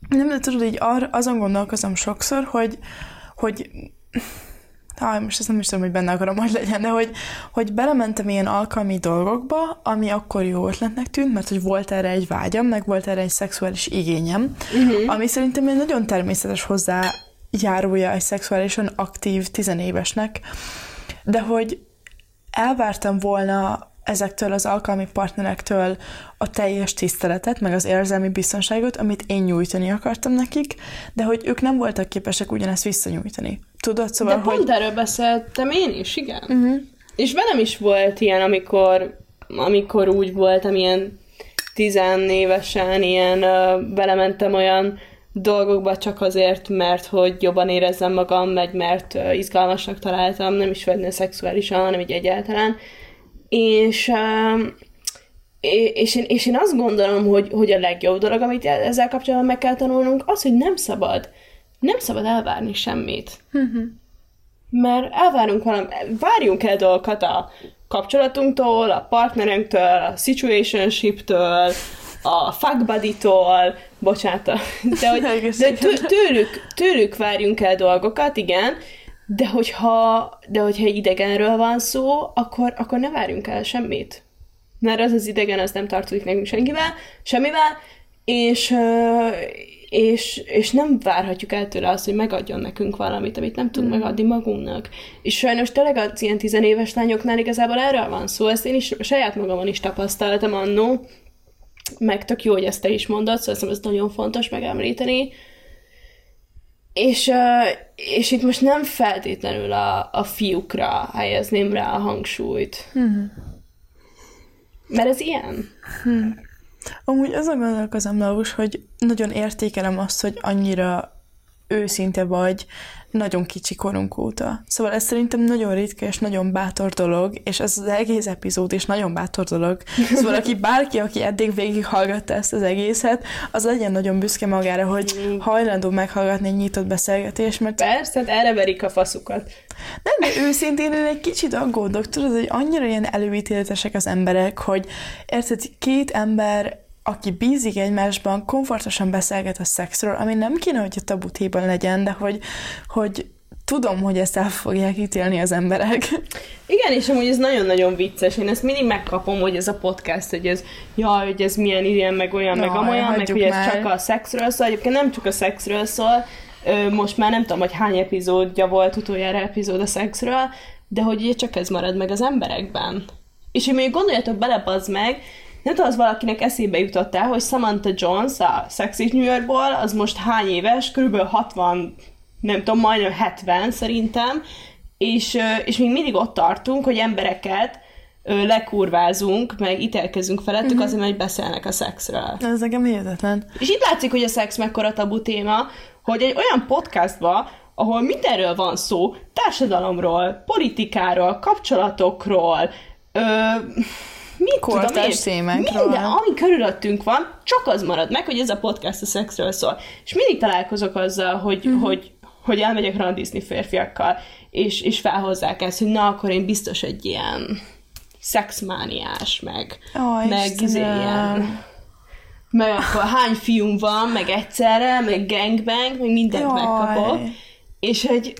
Nem, de tudod, így ar- azon gondolkozom sokszor, hogy, hogy Háj, most ezt nem is tudom, hogy benne akarom, hogy legyen, de hogy, hogy belementem ilyen alkalmi dolgokba, ami akkor jó ötletnek tűnt, mert hogy volt erre egy vágyam, meg volt erre egy szexuális igényem, uh-huh. ami szerintem egy nagyon természetes hozzájárója egy szexuálisan aktív tizenévesnek, de hogy elvártam volna ezektől az alkalmi partnerektől a teljes tiszteletet, meg az érzelmi biztonságot, amit én nyújtani akartam nekik, de hogy ők nem voltak képesek ugyanezt visszanyújtani. Tudod, szóval, De pont hogy... erről beszéltem én is, igen. Uh-huh. És velem is volt ilyen, amikor, amikor úgy voltam ilyen tizenévesen, ilyen uh, belementem olyan dolgokba csak azért, mert hogy jobban érezzem magam, meg mert uh, izgalmasnak találtam, nem is feltétlenül szexuálisan, hanem így egyáltalán. Uh, és, én, és én azt gondolom, hogy, hogy a legjobb dolog, amit ezzel kapcsolatban meg kell tanulnunk, az, hogy nem szabad, nem szabad elvárni semmit. Mert elvárunk valami, várjunk el dolgokat a kapcsolatunktól, a partnerünktől, a situationship-től, a fuck buddy-tól, bocsánat, de, hogy, de tő- tőlük, tőlük várjunk el dolgokat, igen, de hogyha, de hogyha idegenről van szó, akkor, akkor ne várjunk el semmit. Mert az az idegen, az nem tartozik nekünk senkivel, semmivel, és, és, és nem várhatjuk el tőle azt, hogy megadjon nekünk valamit, amit nem tudunk megadni magunknak. És sajnos tényleg az ilyen tizenéves lányoknál igazából erről van szó, ezt én is saját magamon is tapasztaltam annó, meg tök jó, hogy ezt te is mondod, szóval ez nagyon fontos megemlíteni. És, és itt most nem feltétlenül a, a fiúkra helyezném rá a hangsúlyt. Mert ez ilyen. Amúgy azon gondolkozom, Laus, hogy nagyon értékelem azt, hogy annyira őszinte vagy nagyon kicsi korunk óta. Szóval ez szerintem nagyon ritka és nagyon bátor dolog, és ez az egész epizód is nagyon bátor dolog. Szóval aki bárki, aki eddig végighallgatta ezt az egészet, az legyen nagyon büszke magára, hogy hajlandó meghallgatni egy nyitott beszélgetést, mert Persze, hát erre verik a faszukat. nem, de őszintén én egy kicsit aggódok, tudod, hogy annyira ilyen előítéletesek az emberek, hogy érted, két ember, aki bízik egymásban, komfortosan beszélget a szexről, ami nem kéne, hogy a tabutében legyen, de hogy, hogy tudom, hogy ezt el fogják ítélni az emberek. Igen, és amúgy ez nagyon-nagyon vicces. Én ezt mindig megkapom, hogy ez a podcast, hogy ez, jaj, hogy ez milyen ilyen, meg olyan, meg Jaj, amolyan, meg hogy ez már. csak a szexről szól. Egyébként nem csak a szexről szól, most már nem tudom, hogy hány epizódja volt utoljára epizód a szexről, de hogy ugye csak ez marad meg az emberekben. És hogy mondjuk gondoljatok bele, bazd meg, nem tudom, az valakinek eszébe jutott el, hogy Samantha Jones a Sex New Yorkból, az most hány éves, körülbelül 60, nem tudom, majdnem 70 szerintem, és, és még mindig ott tartunk, hogy embereket lekurvázunk, meg ítélkezünk felettük uh-huh. azért, mert beszélnek a szexről. Ez nekem hihetetlen. És itt látszik, hogy a szex mekkora tabu téma, hogy egy olyan podcastba, ahol mindenről van szó, társadalomról, politikáról, kapcsolatokról, ö, Kortárs tudom én, témákról. minden, ami körülöttünk van, csak az marad meg, hogy ez a podcast a szexről szól. És mindig találkozok azzal, hogy, Mhm. uh-huh. hogy, hogy elmegyek randizni férfiakkal, és, és felhozzák ezt, hogy na, akkor én biztos egy ilyen szexmániás, meg, Ó, meg izé, ilyen meg akkor hány fiúm van, meg egyszerre, meg gangbang, meg mindent Jaj. megkapok. És hogy,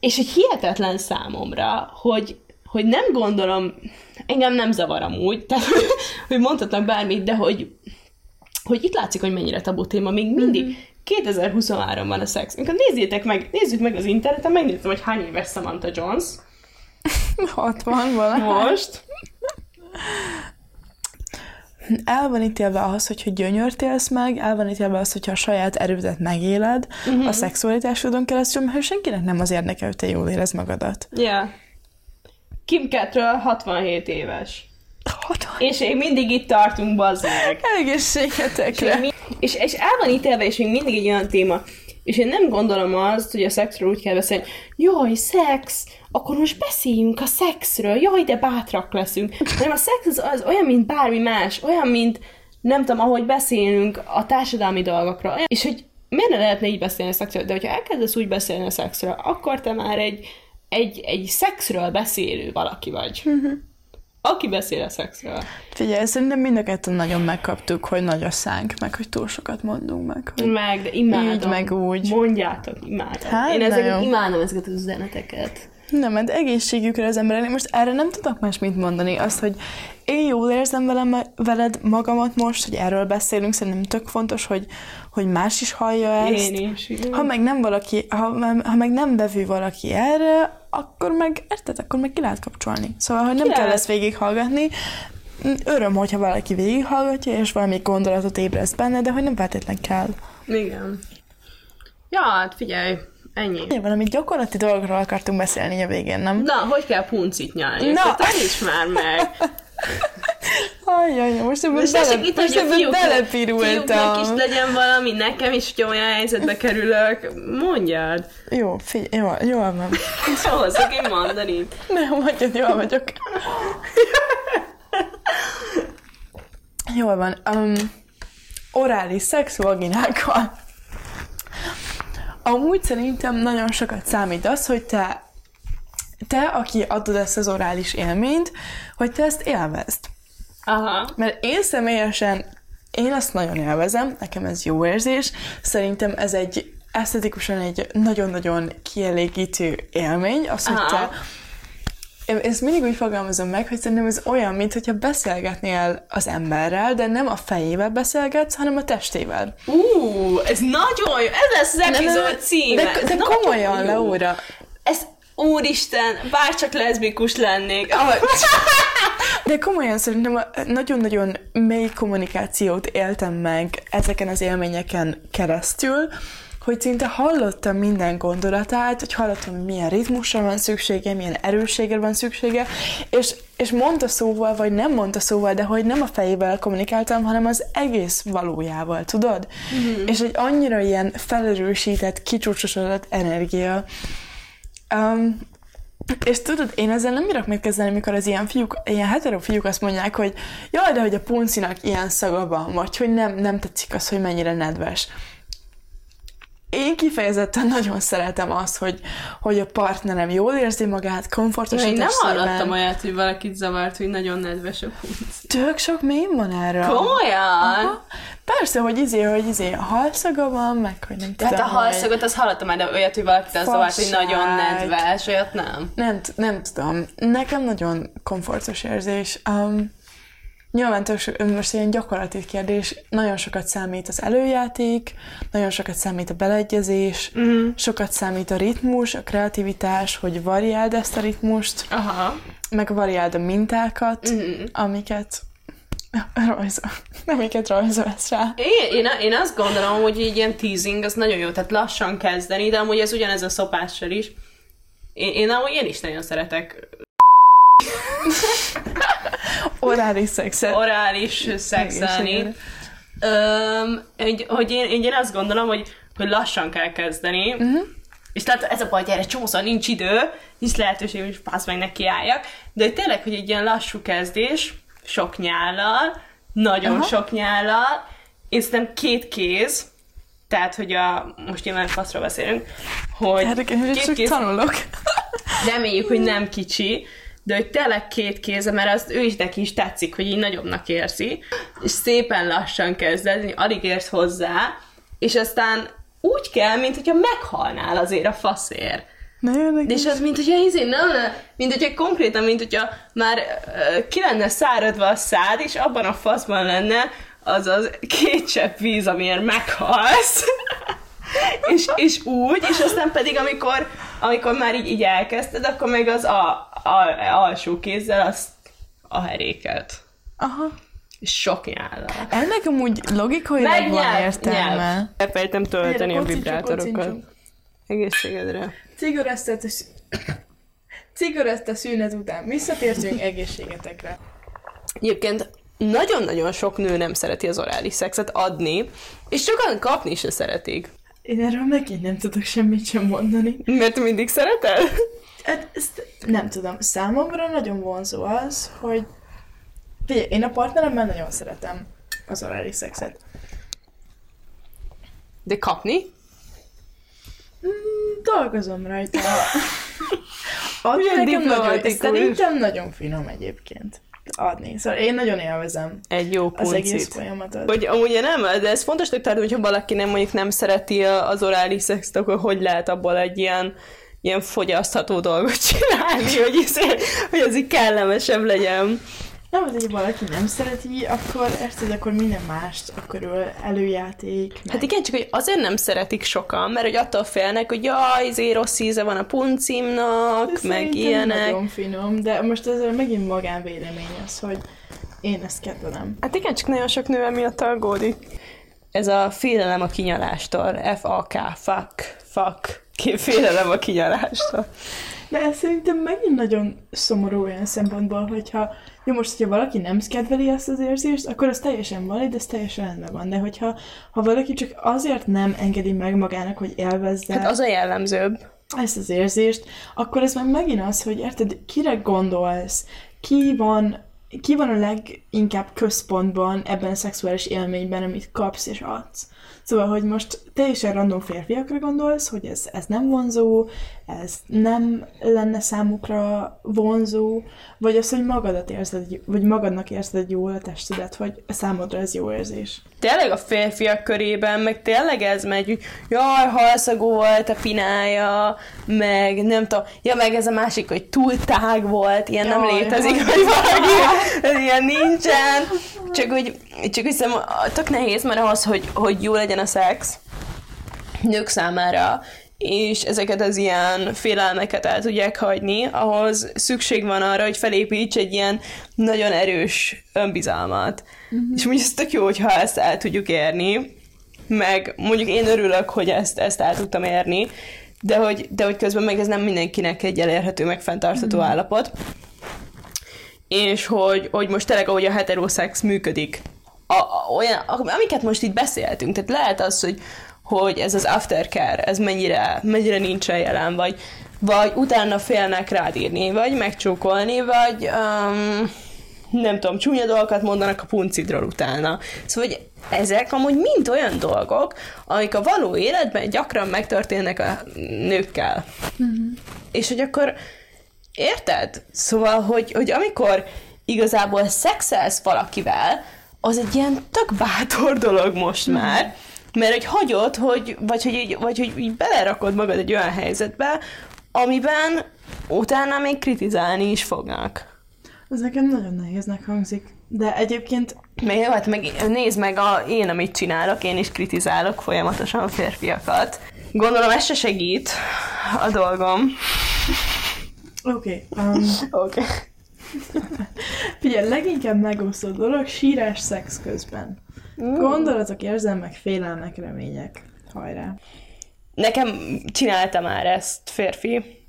és hogy hihetetlen számomra, hogy, hogy nem gondolom, engem nem zavar amúgy, tehát hogy mondhatnak bármit, de hogy, hogy itt látszik, hogy mennyire tabu téma, még mindig. Mhm. 2023 van a szex. Amikor nézzétek meg, nézzük meg az interneten, megnézem, hogy hány éves Samantha Jones 60 valahogy. most. El van ítélve az, hogyha gyönyört élsz meg, el van ítélve az, hogyha a saját erődet megéled uh-huh. a szexualitásodon keresztül, mert senkinek nem az érdeke, hogy te jól érez magadat. Yeah. Kim Cattrall 67 éves. 60. És még mindig itt tartunk, bazd meg. És, Egészségetekre. még mi- és, és el van ítélve, és még mindig egy olyan téma. És én nem gondolom azt, hogy a szexről úgy kell beszélni, jaj, szex, akkor most beszéljünk a szexről, jaj, de bátrak leszünk. Hanem a szex az, az olyan, mint bármi más, olyan, mint nem tudom, ahogy beszélünk a társadalmi dolgokról. Olyan- És hogy miért ne lehetne így beszélni a szexről? De hogyha elkezdesz úgy beszélni a szexről, akkor te már egy, egy, egy szexről beszélő valaki vagy. Aki beszél a szexről. Figyelj, szerintem mind a ketten nagyon megkaptuk, hogy nagy a szánk, meg hogy túl sokat mondunk meg. Hogy... Meg, de imádom. Így, meg úgy. Mondjátok, imádom. Hát, Én ezeket imádom ezeket az üzeneteket. Nem, mert egészségükre az emberek, most erre nem tudok más mit mondani. Azt, hogy én jól érzem velem, veled magamat most, hogy erről beszélünk, szerintem tök fontos, hogy, hogy más is hallja ezt. Én is. igen. Ha meg nem valaki, ha, ha meg nem vevő valaki erre, akkor meg, érted, akkor meg ki lehet kapcsolni. Szóval, hogy nem Ki kell lehet. ezt végighallgatni. Öröm, hogyha valaki végighallgatja, és valami gondolatot ébreszt benne, de hogy nem feltétlen kell. Igen. Ja, hát figyelj, ennyi. Ja, valami gyakorlati dolgokról akartunk beszélni a végén, nem? Na, hogy kell puncit nyalni? Na. Na. Taníts már meg! Ajjaj, most ebben Most bele, itt, most hogy a ebben fiúknak, belepirultam. is legyen valami, nekem is, hogy olyan helyzetbe kerülök. Mondjad. Jó, figyelj, jó, jól van. Hozzak én mandarin. Nem, mondjad, jól vagyok. Jól van. Um, orális szex vaginákkal. Amúgy szerintem nagyon sokat számít az, hogy te, te, aki adod ezt az orális élményt, hogy te ezt élvezd. Aha. Mert én személyesen, én azt nagyon élvezem, nekem ez jó érzés, szerintem ez egy esztetikusan egy nagyon-nagyon kielégítő élmény, az, hogy te én ezt mindig úgy fogalmazom meg, hogy szerintem ez olyan, mint hogyha beszélgetnél az emberrel, de nem a fejével beszélgetsz, hanem a testével. Ú, ez nagyon jó. Ez lesz az epizód címe. De, de komolyan. Laura. Ez, úristen, bárcsak leszbikus lennék. De komolyan szerintem nagyon-nagyon mély kommunikációt éltem meg ezeken az élményeken keresztül, hogy szinte hallottam minden gondolatát, hogy hallottam, hogy milyen ritmusra van szüksége, milyen erősségre van szüksége, és, és mondta szóval, vagy nem mondta szóval, de hogy nem a fejével kommunikáltam, hanem az egész valójával, tudod? Mm-hmm. És egy annyira ilyen felerősített, kicsúcsosodott energia. Um, és tudod, én ezzel nem bírok mit kezdeni, amikor az ilyen fiúk, ilyen hetero fiúk azt mondják, hogy jaj, de hogy a puncinak ilyen szaga van, vagy hogy nem, nem tetszik az, hogy mennyire nedves. Én kifejezetten nagyon szeretem azt, hogy, hogy a partnerem jól érzi magát, komfortos Én nem hallottam olyat, hogy valakit zavart, hogy nagyon nedves a punc. Tök sok mém van erre. Komolyan? Aha. Persze, hogy izé, hogy izé a halszaga van, meg hogy nem tudom. Tehát a halszagot, azt hallottam már, de olyat, hogy valakit az zavart, hogy nagyon nedves, olyat nem. Nem, nem tudom. Nekem nagyon komfortos érzés. Um, nyilván tök most ilyen gyakorlati kérdés, nagyon sokat számít az előjáték, nagyon sokat számít a beleegyezés, mm. sokat számít a ritmus, a kreativitás, hogy variáld ezt a ritmust, Aha. meg variáld a mintákat, mm. amiket rajzol, amiket rajzolsz rá. Én, én, én azt gondolom, hogy így ilyen teasing az nagyon jó, tehát lassan kezdeni, de amúgy ez ugyanez a szopással is. Én, én amúgy én is nagyon szeretek Orális szexet. orális szexelni. Öm, hogy, hogy én, én azt gondolom, hogy, hogy lassan kell kezdeni, uh-huh. és tehát ez a baj, hogy erre csomószor nincs idő, nincs lehetőség, hogy pász meg nekiálljak, de hogy tényleg, hogy egy ilyen lassú kezdés, sok nyállal, nagyon Aha. Sok nyállal, én szerintem két kéz, tehát, hogy a, most nyilván faszról beszélünk, hogy én két kéz, tanulok. reméljük, hogy nem kicsi, de hogy tényleg két kéze, mert azt ő is neki is tetszik, hogy így nagyobbnak érzi, és szépen lassan kezded, alig érsz hozzá, és aztán úgy kell, mint hogyha meghalnál azért a faszért. Nagyon De és az, mint hogyha izé, nem, nem, mint hogyha konkrétan, mint hogyha már ö, ki lenne száradva a szád, és abban a faszban lenne az az két csepp víz, amiért meghalsz. és, és úgy, és aztán pedig amikor, amikor már így, így elkezdted, akkor meg az a, a, alsó kézzel azt a heréket. Aha. És sok nyállal. Ennek amúgy logikailag van értelme. Elfelejtem tölteni Gyere, a vibrátorokat. Egészségedre. Szü- Cigareszta szünet után visszatértünk egészségetekre. Egyébként nagyon-nagyon sok nő nem szereti az orális szexet adni, és sokan kapni se szeretik. Én erről megint nem tudok semmit sem mondani. Mert mindig szeretel? Hát, ezt nem tudom, számomra nagyon vonzó az, hogy Figyelj, én a partneremmel nagyon szeretem az orális szexet. De kapni? Mm, dolgozom rajta. Milyen nekem nagyon, szerintem nagyon finom egyébként. Adni. Szóval én nagyon élvezem Egy jó az egész puncit. folyamatot. Hogy amúgy nem, de ez fontosnak tartom, hogyha valaki nem mondjuk nem szereti az orális szexet, akkor hogy lehet abból egy ilyen ilyen fogyasztható dolgot csinálni, hogy, ez, hogy ez így kellemesebb legyen. Nem, az, hogy valaki nem szereti, akkor érted, akkor minden mást, akkor ő előjáték. Meg... Hát igen, csak hogy azért nem szeretik sokan, mert hogy attól félnek, hogy jaj, izé rossz íze van a puncimnak, Ez meg ilyenek. Nagyon finom, de most ez megint magánvélemény az, hogy én ezt kedvelem. Hát igen, csak nagyon sok nő emiatt aggódik. Ez a félelem a kinyalástól. F-A-K, fuck, fuck. Félelem a kinyalástól. De ez szerintem megint nagyon szomorú olyan szempontból, hogyha jó, most, hogyha valaki nem kedveli ezt az érzést, akkor az teljesen valid, ez teljesen rendben van. De hogyha ha valaki csak azért nem engedi meg magának, hogy élvezze Hát az a jellemzőbb. ezt az érzést, akkor ez meg megint az, hogy érted, kire gondolsz, ki van, ki van a leginkább központban ebben a szexuális élményben, amit kapsz és adsz. Szóval, hogy most teljesen random férfiakra gondolsz, hogy ez, ez nem vonzó, ez nem lenne számukra vonzó, vagy az, hogy magadat érzed, vagy magadnak érzed jól a testedet, hogy számodra ez jó érzés. Tényleg a férfiak körében, meg tényleg ez megy, hogy jaj, halszagú volt a pinája, meg nem tudom, ja, meg ez a másik, hogy túl tág volt, ilyen nem Jaj, létezik, jaj. hogy valaki, ez ilyen nincsen. Csak hogy, csak hiszem, tök nehéz, mert ahhoz, hogy, hogy jó legyen a szex, nők számára, és ezeket az ilyen félelmeket el tudják hagyni, ahhoz szükség van arra, hogy felépíts egy ilyen nagyon erős önbizalmat. Uh-huh. És mondjuk ez tök jó, hogyha ezt el tudjuk érni, meg mondjuk én örülök, hogy ezt, ezt el tudtam érni, de hogy, de hogy közben meg ez nem mindenkinek egy elérhető, meg fenntartható uh-huh. állapot. És hogy, hogy most tényleg, ahogy a heteroszex működik, a, a, olyan, amiket most itt beszéltünk, tehát lehet az, hogy, hogy ez az aftercare, ez mennyire, mennyire nincsen jelen, vagy, vagy utána félnek rád írni, vagy megcsókolni, vagy um, nem tudom, csúnya dolgokat mondanak a puncidról utána. Szóval, hogy ezek amúgy mind olyan dolgok, amik a való életben gyakran megtörténnek a nőkkel. Mm-hmm. És hogy akkor Érted? Szóval, hogy, hogy amikor igazából szexelsz valakivel, az egy ilyen tök bátor dolog most már, mert hogy hagyod, hogy, vagy hogy, így, vagy hogy így belerakod magad egy olyan helyzetbe, amiben utána még kritizálni is fognak. Az nekem nagyon nehéznek hangzik. De egyébként Még hát meg nézd meg a, én, amit csinálok, én is kritizálok folyamatosan a férfiakat. Gondolom, ez se segít a dolgom. Oké, okay, um, Oké. Okay. figyelj, leginkább megosztott dolog sírás szex közben. Gondolatok, érzelmek, félelmek, remények. Hajrá. Nekem csinálta már ezt férfi,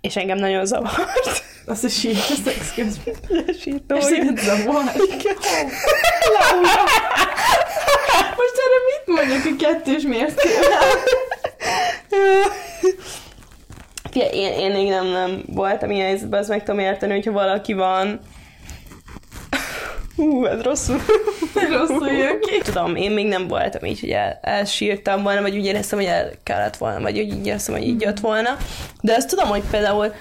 és engem nagyon zavart. Azt a sír a szex közben. És hogy szíved zavart. Most erre mit mondjak a kettős mércével? Fia, én, én még nem, nem voltam ilyen helyzetben, azt meg tudom érteni, hogyha valaki van... Hú, ez rosszul. Rosszul jön ki. Tudom, én még nem voltam így, hogy el, elsírtam volna, vagy úgy éreztem, hogy el kellett volna, vagy úgy így éreztem, hogy így jött volna. De azt tudom, hogy például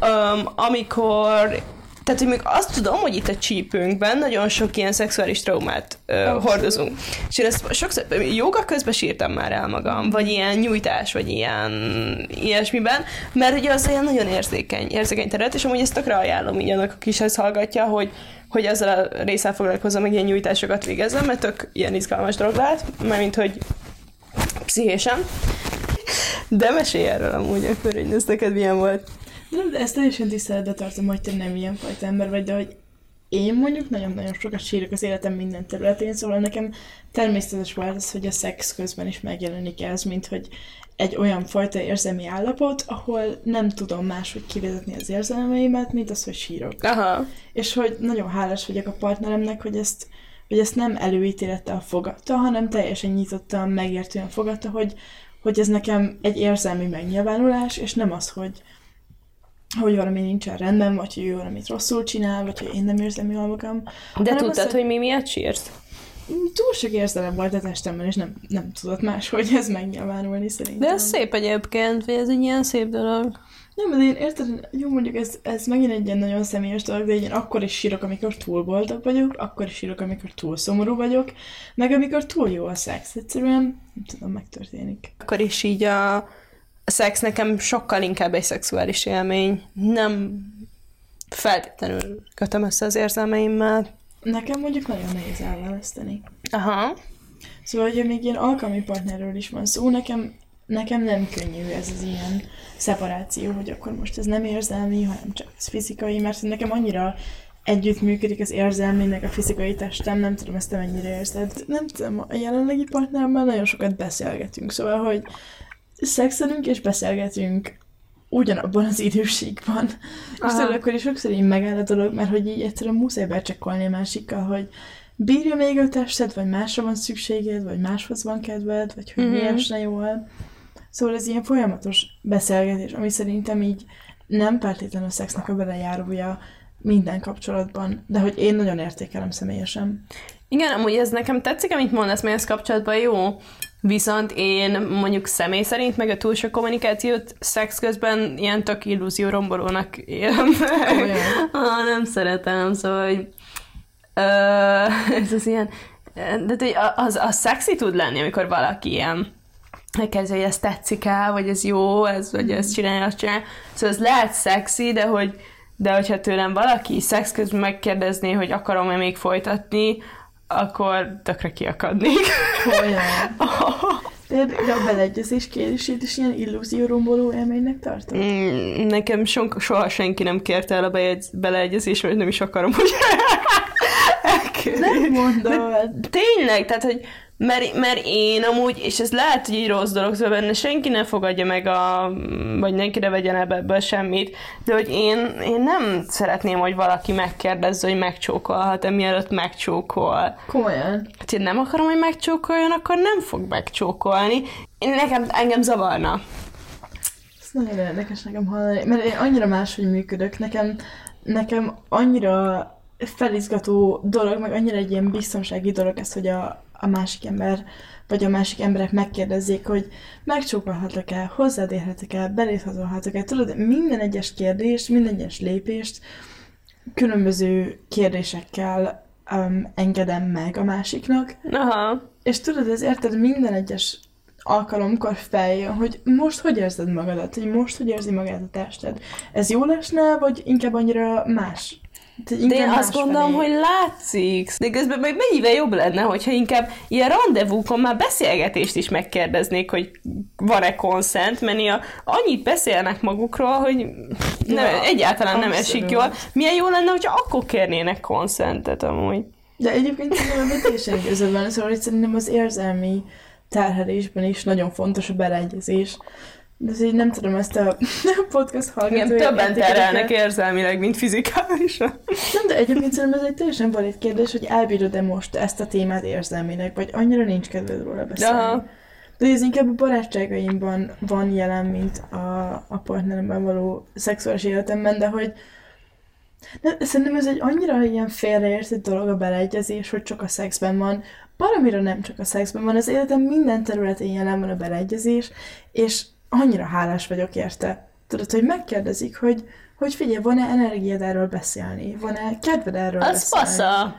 um, amikor tehát, hogy még azt tudom, hogy itt a csípőnkben nagyon sok ilyen szexuális traumát ö, hordozunk. És én ezt sokszor, joga közben sírtam már el magam, vagy ilyen nyújtás, vagy ilyen ilyesmiben, mert ugye az ilyen nagyon érzékeny, érzékeny terület, és amúgy ezt tökre ajánlom így annak, aki is ezt hallgatja, hogy, hogy ezzel a részsel foglalkozom, meg ilyen nyújtásokat végezzem, mert tök ilyen izgalmas dolog lehet, mármint, hogy pszichésen. De mesélj erről amúgy, akkor, hogy ez neked milyen volt. Nem, de ezt teljesen tiszteletbe tartom, hogy te nem ilyen fajta ember vagy, de hogy én mondjuk nagyon-nagyon sokat sírok az életem minden területén, szóval nekem természetes volt az, hogy a szex közben is megjelenik ez, mint hogy egy olyan fajta érzelmi állapot, ahol nem tudom máshogy kivezetni az érzelmeimet, mint az, hogy sírok. Aha. És hogy nagyon hálás vagyok a partneremnek, hogy ezt, hogy ezt nem előítélettel fogadta, hanem teljesen nyitottan, megértően fogadta, hogy, hogy ez nekem egy érzelmi megnyilvánulás, és nem az, hogy, hogy valami nincsen rendben, vagy hogy ő valamit rosszul csinál, vagy hogy én nem érzem jól magam. De tudtad, az, hogy mi miatt sírsz? Túl sok érzelem volt a testemben, és nem, nem tudott más, hogy ez megnyilvánulni szerintem. De ez szép egyébként, vagy ez egy ilyen szép dolog. Nem, de én érted, jó mondjuk ez, ez megint egy ilyen nagyon személyes dolog, de én akkor is sírok, amikor túl boldog vagyok, akkor is sírok, amikor túl szomorú vagyok, meg amikor túl jó a szex. Egyszerűen, nem tudom, megtörténik. Akkor is így a, a szex nekem sokkal inkább egy szexuális élmény. Nem feltétlenül kötöm össze az érzelmeimmel. Nekem mondjuk nagyon nehéz elválasztani. Aha. Szóval, hogyha még ilyen alkalmi partnerről is van szó, nekem, nekem nem könnyű ez az ilyen szeparáció, hogy akkor most ez nem érzelmi, hanem csak ez fizikai, mert nekem annyira együtt működik az érzelmi, meg a fizikai testem, nem tudom, ezt te mennyire érzed. Nem tudom, a jelenlegi partneremmel nagyon sokat beszélgetünk, szóval, hogy szexelünk és beszélgetünk ugyanabban az időségban. És tudod, akkor is sokszor így megáll a dolog, mert hogy így egyszerűen muszáj becsekkolni a másikkal, hogy bírja még a tested, vagy másra van szükséged, vagy máshoz van kedved, vagy hogy Mhm. mi esne jól. Szóval ez ilyen folyamatos beszélgetés, ami szerintem így nem feltétlenül a szexnek a belejárója minden kapcsolatban, de hogy én nagyon értékelem személyesen. Igen, amúgy ez nekem tetszik, amit mondasz, mert ez kapcsolatban jó. Viszont én mondjuk személy szerint, meg a túl sok kommunikációt szex közben ilyen tök illúzió rombolónak élem. Ah, nem szeretem, szóval, hogy ö, ez az ilyen, de hogy az, az szexi tud lenni, amikor valaki ilyen elkezdi, hogy ez tetszik el, vagy ez jó, ez, vagy ezt csinálja, azt csinálja. Szóval ez lehet szexi, de hogy de hogyha tőlem valaki szex közben megkérdezné, hogy akarom-e még folytatni, akkor tökre kiakadnék. De a beleegyezés kérését is ilyen illúzióromboló élménynek tartod? Mm, Nekem so- soha senki nem kérte el a bejegy- beleegyezést, vagy nem is akarom, hogy elkérjék. Nem mondod. Tényleg, tehát, hogy mert, mert én amúgy, és ez lehet, hogy egy rossz dolog, szóval benne senki ne fogadja meg a, vagy senki ne vegyen ebbe- ebből semmit, de hogy én, én nem szeretném, hogy valaki megkérdezze, hogy megcsókolhat-e, mielőtt megcsókol. Komolyan. Hát én nem akarom, hogy megcsókoljon, akkor nem fog megcsókolni. Én, nekem, engem zavarna. Ez nagyon érdekes nekem hallani, mert én annyira máshogy működök. Nekem, nekem annyira felizgató dolog, meg annyira egy ilyen biztonsági dolog ez, hogy a, a másik ember, vagy a másik emberek megkérdezzék, hogy megcsókolhatok-e, hozzád érhetek-e, beléd hazolhatok-e. Tudod, minden egyes kérdést, minden egyes lépést különböző kérdésekkel um, engedem meg a másiknak, Aha. és tudod, ez érted minden egyes alkalomkor feljön, hogy most hogy érzed magadat, hogy most hogy érzi magát a tested. Ez jó lesne, vagy inkább annyira más? De én azt gondolom, másfelé. hogy látszik. De közben meg mennyivel jobb lenne, hogyha inkább ilyen rendezvúkon már beszélgetést is megkérdeznék, hogy van-e konszent, mert a, annyit beszélnek magukról, hogy nem, Ja, egyáltalán nem abszolút. esik jól. Milyen jó lenne, hogyha akkor kérnének konszentet amúgy. De egyébként szerintem teljesen igazad van, szóval hogy szerintem az érzelmi terhelésben is nagyon fontos a beleegyezés. De ez így nem tudom, ezt a podcast hallgatói... Igen, többen terelnek érzelmileg, mint fizikálisan. Nem, de egyébként szerintem ez egy teljesen valid kérdés, hogy elbírod-e most ezt a témát érzelmileg, vagy annyira nincs kedved róla beszélni. Aha. De ez inkább a barátságaimban van jelen, mint a, a partneremben való szexuális életemben, de hogy de szerintem ez egy annyira ilyen félreértett dolog a beleegyezés, hogy csak a szexben van. Valamira nem csak a szexben van, az életem minden területén jelen van a beleegyezés, és annyira hálás vagyok érte. Tudod, hogy megkérdezik, hogy, hogy figyelj, van-e energiád erről beszélni? Van-e kedved erről Az beszélni? fasza.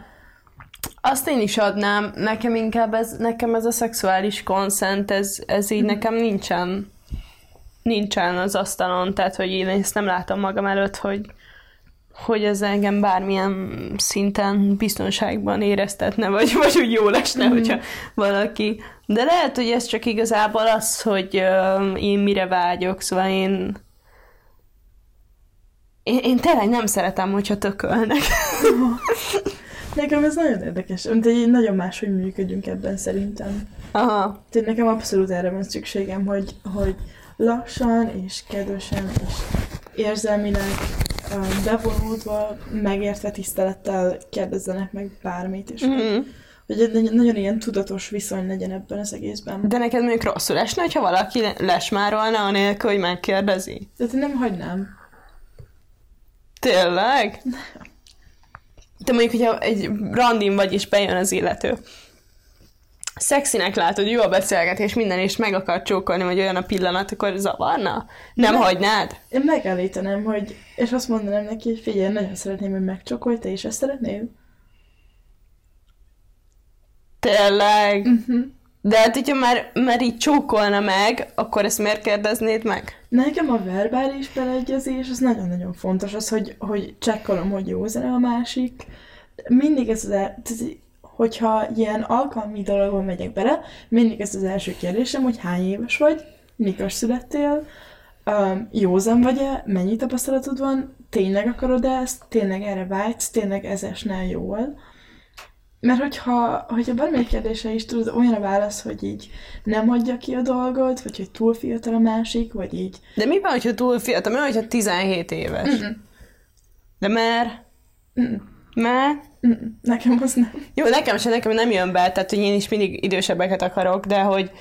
Azt én is adnám. Nekem inkább ez, nekem ez a szexuális konszent, ez, ez így nekem nincsen nincsen az asztalon, tehát hogy én ezt nem látom magam előtt, hogy, hogy ez engem bármilyen szinten biztonságban éreztetne, vagy, vagy úgy jó lesne, hogyha valaki. De lehet, hogy ez csak igazából az, hogy ö, én mire vágyok, szóval én én, én tényleg nem szeretem, hogyha tökölnek. Nekem ez nagyon érdekes, mint egy nagyon máshogy működünk ebben szerintem. Aha. Tehát nekem abszolút erre van szükségem, hogy, hogy lassan és kedvesen és érzelmileg bevonultva, megértve tisztelettel kérdezzenek meg bármit, és hogy, Mm. hogy egy nagyon- ilyen tudatos viszony legyen ebben az egészben. De neked mondjuk rosszul esne, hogyha valaki le- lesmárolna anélkül, hogy megkérdezi? Én nem hagynám. Tényleg? Te mondjuk, hogyha egy randin vagy, és bejön az illető, szexinek látod, jó a beszélgetés, minden, és meg akar csókolni, vagy olyan a pillanat, akkor zavarna? Nem Ne. hagynád? Én megállítanám, hogy, és azt mondanám neki, hogy figyelj, nagyon szeretném, hogy megcsokolj, te is ezt szeretnéd? Tényleg? Uh-huh. De hát, hogyha már, már így csókolna meg, akkor ezt miért kérdeznéd meg? Nekem a verbális beleegyezés, az nagyon-nagyon fontos, az, hogy, hogy csekkolom, hogy jó zene a másik. Mindig ez az, el, tehát, hogyha ilyen alkalmi dologban megyek bele, mindig ez az első kérdésem, hogy hány éves vagy, mikor születtél, um, józan vagy-e, mennyi tapasztalatod van, tényleg akarod ezt, tényleg erre vágysz, tényleg ez esne jól. Mert hogyha, hogyha bármelyik kérdése is tudod, olyan a válasz, hogy így nem adja ki a dolgot, vagy hogy túl fiatal a másik, vagy így. De mi van, hogyha túl fiatal? Mi van, hogyha 17 éves? Mm-mm. De mert? Mm. Mert? Nekem az nem. Jó, nekem sem, nekem nem jön be, tehát hogy én is mindig idősebbeket akarok, de hogy,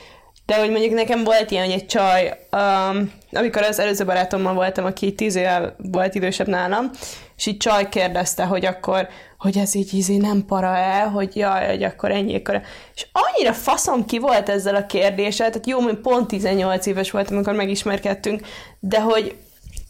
de hogy mondjuk nekem volt ilyen, hogy egy csaj, um, amikor az előző barátommal voltam, aki tíz éve volt idősebb nálam, és így csaj kérdezte, hogy akkor, hogy ez így ízi nem para-e, hogy jaj, hogy akkor ennyi akkor. És annyira faszom ki volt ezzel a kérdéssel, tehát jó, hogy pont 18 éves voltam, amikor megismerkedtünk, de hogy,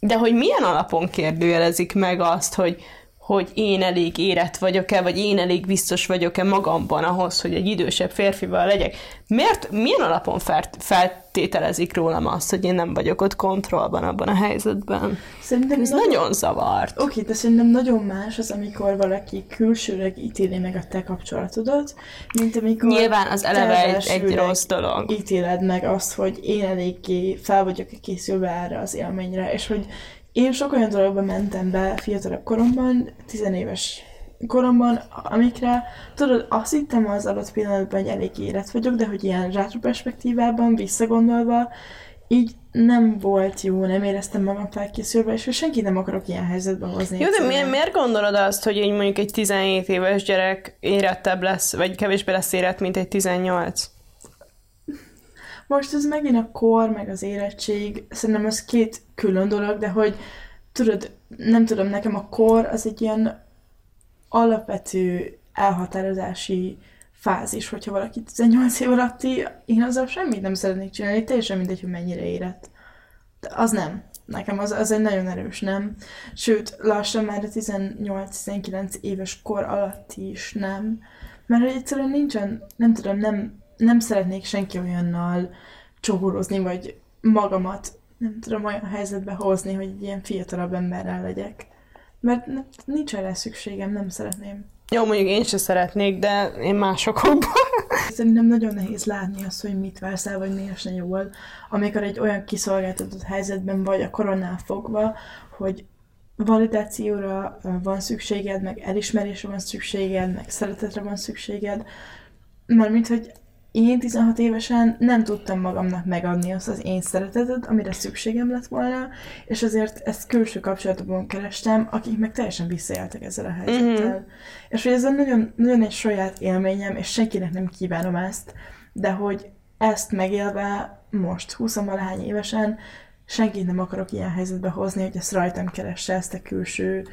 de hogy milyen alapon kérdőjelezik meg azt, hogy, hogy én elég érett vagyok-e, vagy én elég biztos vagyok-e magamban ahhoz, hogy egy idősebb férfival legyek. Miért, milyen alapon felt, feltételezik rólam azt, hogy én nem vagyok ott kontrollban abban a helyzetben? Szerintem Ez nagyon zavart. Oké, de szerintem nagyon más az, amikor valaki külsőleg ítéli meg a te kapcsolatodat, mint amikor Nyilván az eleve egy, egy rossz dolog. ítéled meg azt, hogy én eléggé fel vagyok készülve erre az élményre, és hogy én sok olyan dologba mentem be fiatalabb koromban, tizenéves koromban, amikre, tudod, azt hittem az adott pillanatban, hogy elég érett vagyok, de hogy ilyen retroperspektívában, visszagondolva, így nem volt jó, nem éreztem magam felkészülve, és hogy senki nem akarok ilyen helyzetbe hozni. Jó, de miért, miért gondolod azt, hogy így mondjuk egy 17 éves gyerek érettebb lesz, vagy kevésbé lesz érett, mint egy 18? Most ez megint a kor, meg az érettség, szerintem ez két külön dolog, de hogy tudod, nem tudom, nekem a kor az egy ilyen alapvető elhatározási fázis, hogyha valaki 18 év alatti, én azzal semmit nem szeretnék csinálni, teljesen mindegy, hogy mennyire érett. De az nem. Nekem az, az egy nagyon erős nem. Sőt, lassan már a 18-19 éves kor alatti is nem. Mert egyszerűen nincsen, nem tudom, nem, nem szeretnék senki olyannal csogorozni, vagy magamat, nem tudom, olyan helyzetbe hozni, hogy egy ilyen fiatalabb emberrel legyek. Mert ne- nincs erre szükségem, nem szeretném. Jó, mondjuk én se szeretnék, de én másokból. Szerintem nagyon nehéz látni azt, hogy mit vársz el, vagy mi esne jól, amikor egy olyan kiszolgáltatott helyzetben vagy a koronál fogva, hogy validációra van szükséged, meg elismerésre van szükséged, meg szeretetre van szükséged. Mármint, hogy én 16 évesen nem tudtam magamnak megadni azt az én szeretetet, amire szükségem lett volna, és azért ezt külső kapcsolatokban kerestem, akik meg teljesen visszaéltek ezzel a helyzettel. Mm-hmm. És hogy ez egy nagyon, nagyon egy saját élményem, és senkinek nem kívánom ezt, de hogy ezt megélve most, 20 valahány évesen, senkit nem akarok ilyen helyzetbe hozni, hogy ezt rajtam keresse ezt a külső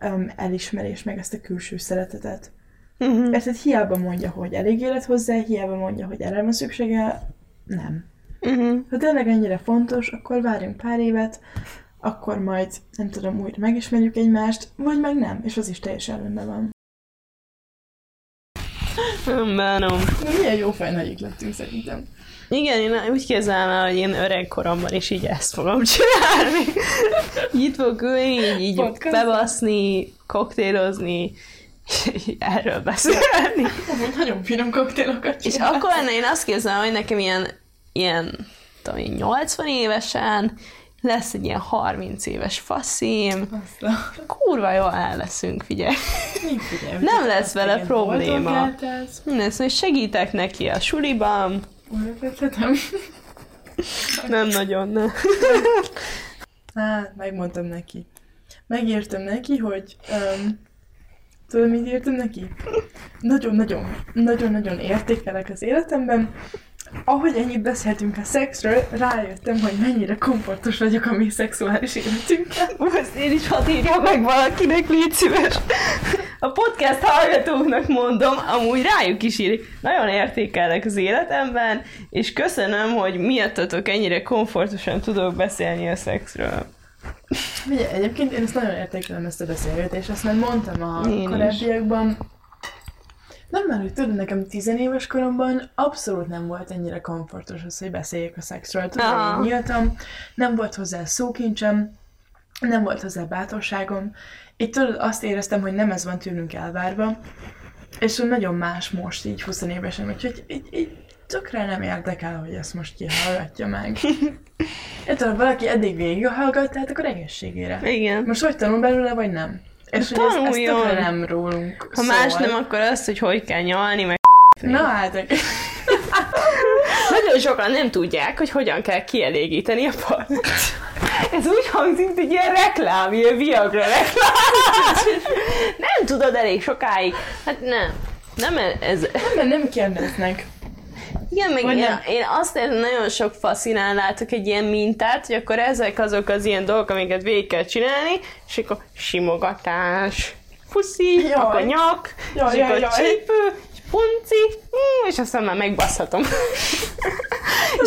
um, elismerést, meg ezt a külső szeretetet. Mhm. Érted, hiába mondja, hogy elég élet hozzá, hiába mondja, hogy erre van szüksége, nem. Mhm. Ha tényleg ennyire fontos, akkor várjunk pár évet, akkor majd, nem tudom, újra megismerjük egymást, vagy meg nem, és az is teljesen rendben van. Bánom. Milyen jó fejnagyik lettünk szerintem. Igen, én úgy képzelem el, hogy én öreg koromban is így ezt fogom csinálni. Itt fogok ülni, így, így bebaszni, koktélozni, erről beszélni. Nagyon finom koktélokat És akkor lenne, én azt képzelem, hogy nekem ilyen, ilyen tudom én, 80 évesen lesz egy ilyen 30 éves faszim, kurva jól el leszünk, figyelj. Figyelj, Nem lesz vele probléma. Nem, szóval segítek neki a suliban, nem nagyon, ne. Hát, megmondtam neki. Megírtam neki, hogy... Um, tudod, mit írtam neki? Nagyon-nagyon, nagyon-nagyon értékelek az életemben. Ahogy ennyit beszéltünk a szexről, rájöttem, hogy mennyire komfortos vagyok a mi szexuális életünkkel. Ezt én is hadd írjam meg valakinek, légy szíves. a podcast hallgatóknak mondom, amúgy rájuk is ír, nagyon értékelnek az életemben, és köszönöm, hogy miattatok ennyire komfortosan tudok beszélni a szexről. Ugye, egyébként én ezt nagyon értékelem ezt a beszélgetést, ezt már mondtam a Én is. korábbiakban. Nem már, hogy tudod, nekem tizenéves koromban abszolút nem volt ennyire komfortos az, hogy beszéljek a szexről. Tudod, Aha. én nyíltam, nem volt hozzá szókincsem, nem volt hozzá bátorságom. Itt tudod, azt éreztem, hogy nem ez van tőlünk elvárva, és nagyon más most így 20 évesen, úgyhogy így, így tökre nem érdekel, hogy ezt most ki hallgatja meg. Érted, ha valaki eddig végighallgatta, hát akkor egészségére. Igen. Most hogy tanul belőle, vagy nem? És hogy ez, ez tökre nem rólunk Ha más nem, akkor azt, hogy hogy kell nyalni, meg Na hát, Nagyon sokan nem tudják, hogy hogyan kell kielégíteni a partnert. Ez úgy hangzik, mint egy ilyen reklám, ilyen Viagra reklám. Nem tudod elég sokáig. Hát nem. Nem ez... nem, nem kérdeznek. Igen, meg én, én azt érzem, nagyon sok faszinál látok egy ilyen mintát, hogy akkor ezek azok az ilyen dolgok, amiket végig kell csinálni, és akkor simogatás, puszi, Jaj. akkor nyak, Jaj, és jaj, akkor jaj. csípő, punci, és aztán már megbaszhatom.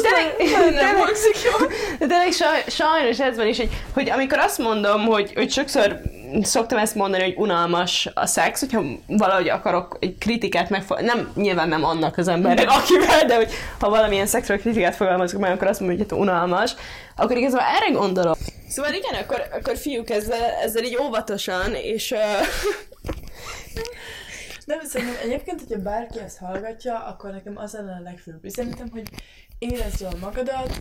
tényleg, nem tényleg, hangzik jól. de tényleg saj, sajnos ez van is, hogy, hogy amikor azt mondom, hogy, hogy sokszor szoktam ezt mondani, hogy unalmas a szex, hogyha valahogy akarok egy kritikát megfog... Nem, nyilván nem annak az embernek, akivel, de hogy ha valamilyen szexről kritikát fogalmazok meg, akkor azt mondom, hogy hát unalmas, akkor igazából erre gondolok. Szóval igen, akkor, akkor fiúk ezzel, ezzel így óvatosan, és uh, Nem, szerintem egyébként, hogyha bárki ezt hallgatja, akkor nekem az lenne a legfőbb üzenetem, hogy érezd jól magadat,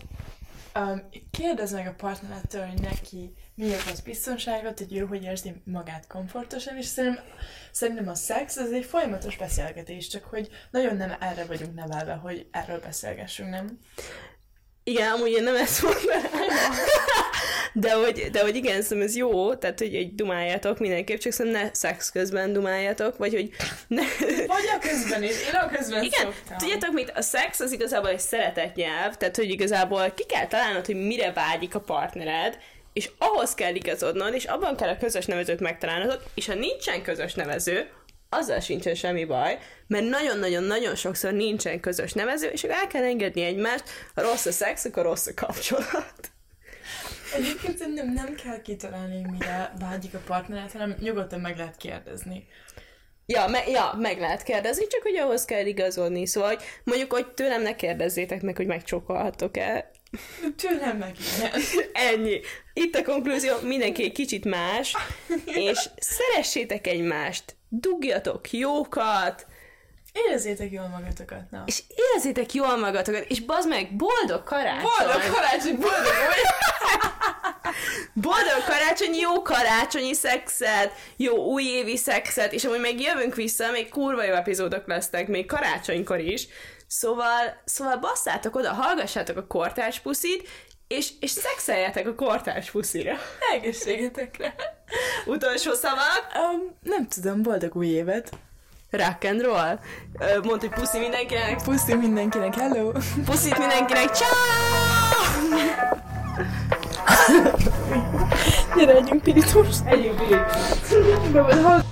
um, kérdezd meg a partnerettől, hogy neki mi az biztonságot, hogy ő hogy érzi magát komfortosan, és szerintem, szerintem a szex az egy folyamatos beszélgetés, csak hogy nagyon nem erre vagyunk nevelve, hogy erről beszélgessünk, nem? Igen, amúgy én nem ezt mondanám. De hogy, de hogy igen, szerintem ez jó, tehát hogy egy dumáljátok mindenképp, csak szerintem ne szex közben dumáljátok, vagy hogy ne... Vagy a közben is, én a közben Igen, szoktam. tudjátok mit, a szex az igazából egy szeretetnyelv, tehát hogy igazából ki kell találnod, hogy mire vágyik a partnered, és ahhoz kell igazodnod, és abban kell a közös nevezőt megtalálnod, és ha nincsen közös nevező, azzal sincsen semmi baj, mert nagyon-nagyon-nagyon sokszor nincsen közös nevező, és el kell engedni egymást, ha rossz a szex, akkor rossz a kapcsolat. Egyébként szerintem nem kell kitalálni, mire vágyik a partnered, hanem nyugodtan meg lehet kérdezni. Ja, me- ja, meg lehet kérdezni, csak hogy ahhoz kell igazodni. Szóval, hogy mondjuk, hogy tőlem ne kérdezzétek meg, hogy megcsókolhatok-e. Tőlem meg igen. Ennyi. Itt a konklúzió, mindenki egy kicsit más, és szeressétek egymást, dugjatok jókat, Érezzétek jól magatokat, na. és érezzétek jól magatokat, és bazd meg, boldog karácsony! Boldog karácsony, boldog! Boldog karácsony, jó karácsonyi szexet, jó újévi szexet, és amúgy még jövünk vissza, még kurva jó epizódok lesznek, még karácsonykor is. Szóval, szóval basszátok oda, hallgassátok a kortárs puszit, és, és szexeljetek a kortárs puszira. Egészségetekre. Utolsó szavak, Um, nem tudom, boldog új évet. Rock and roll. Ö, Mondd, hogy puszi mindenkinek, Puszi mindenkinek, hello! puszit mindenkinek, ciao! Gyere, együnk pirítós! Együnk, hall-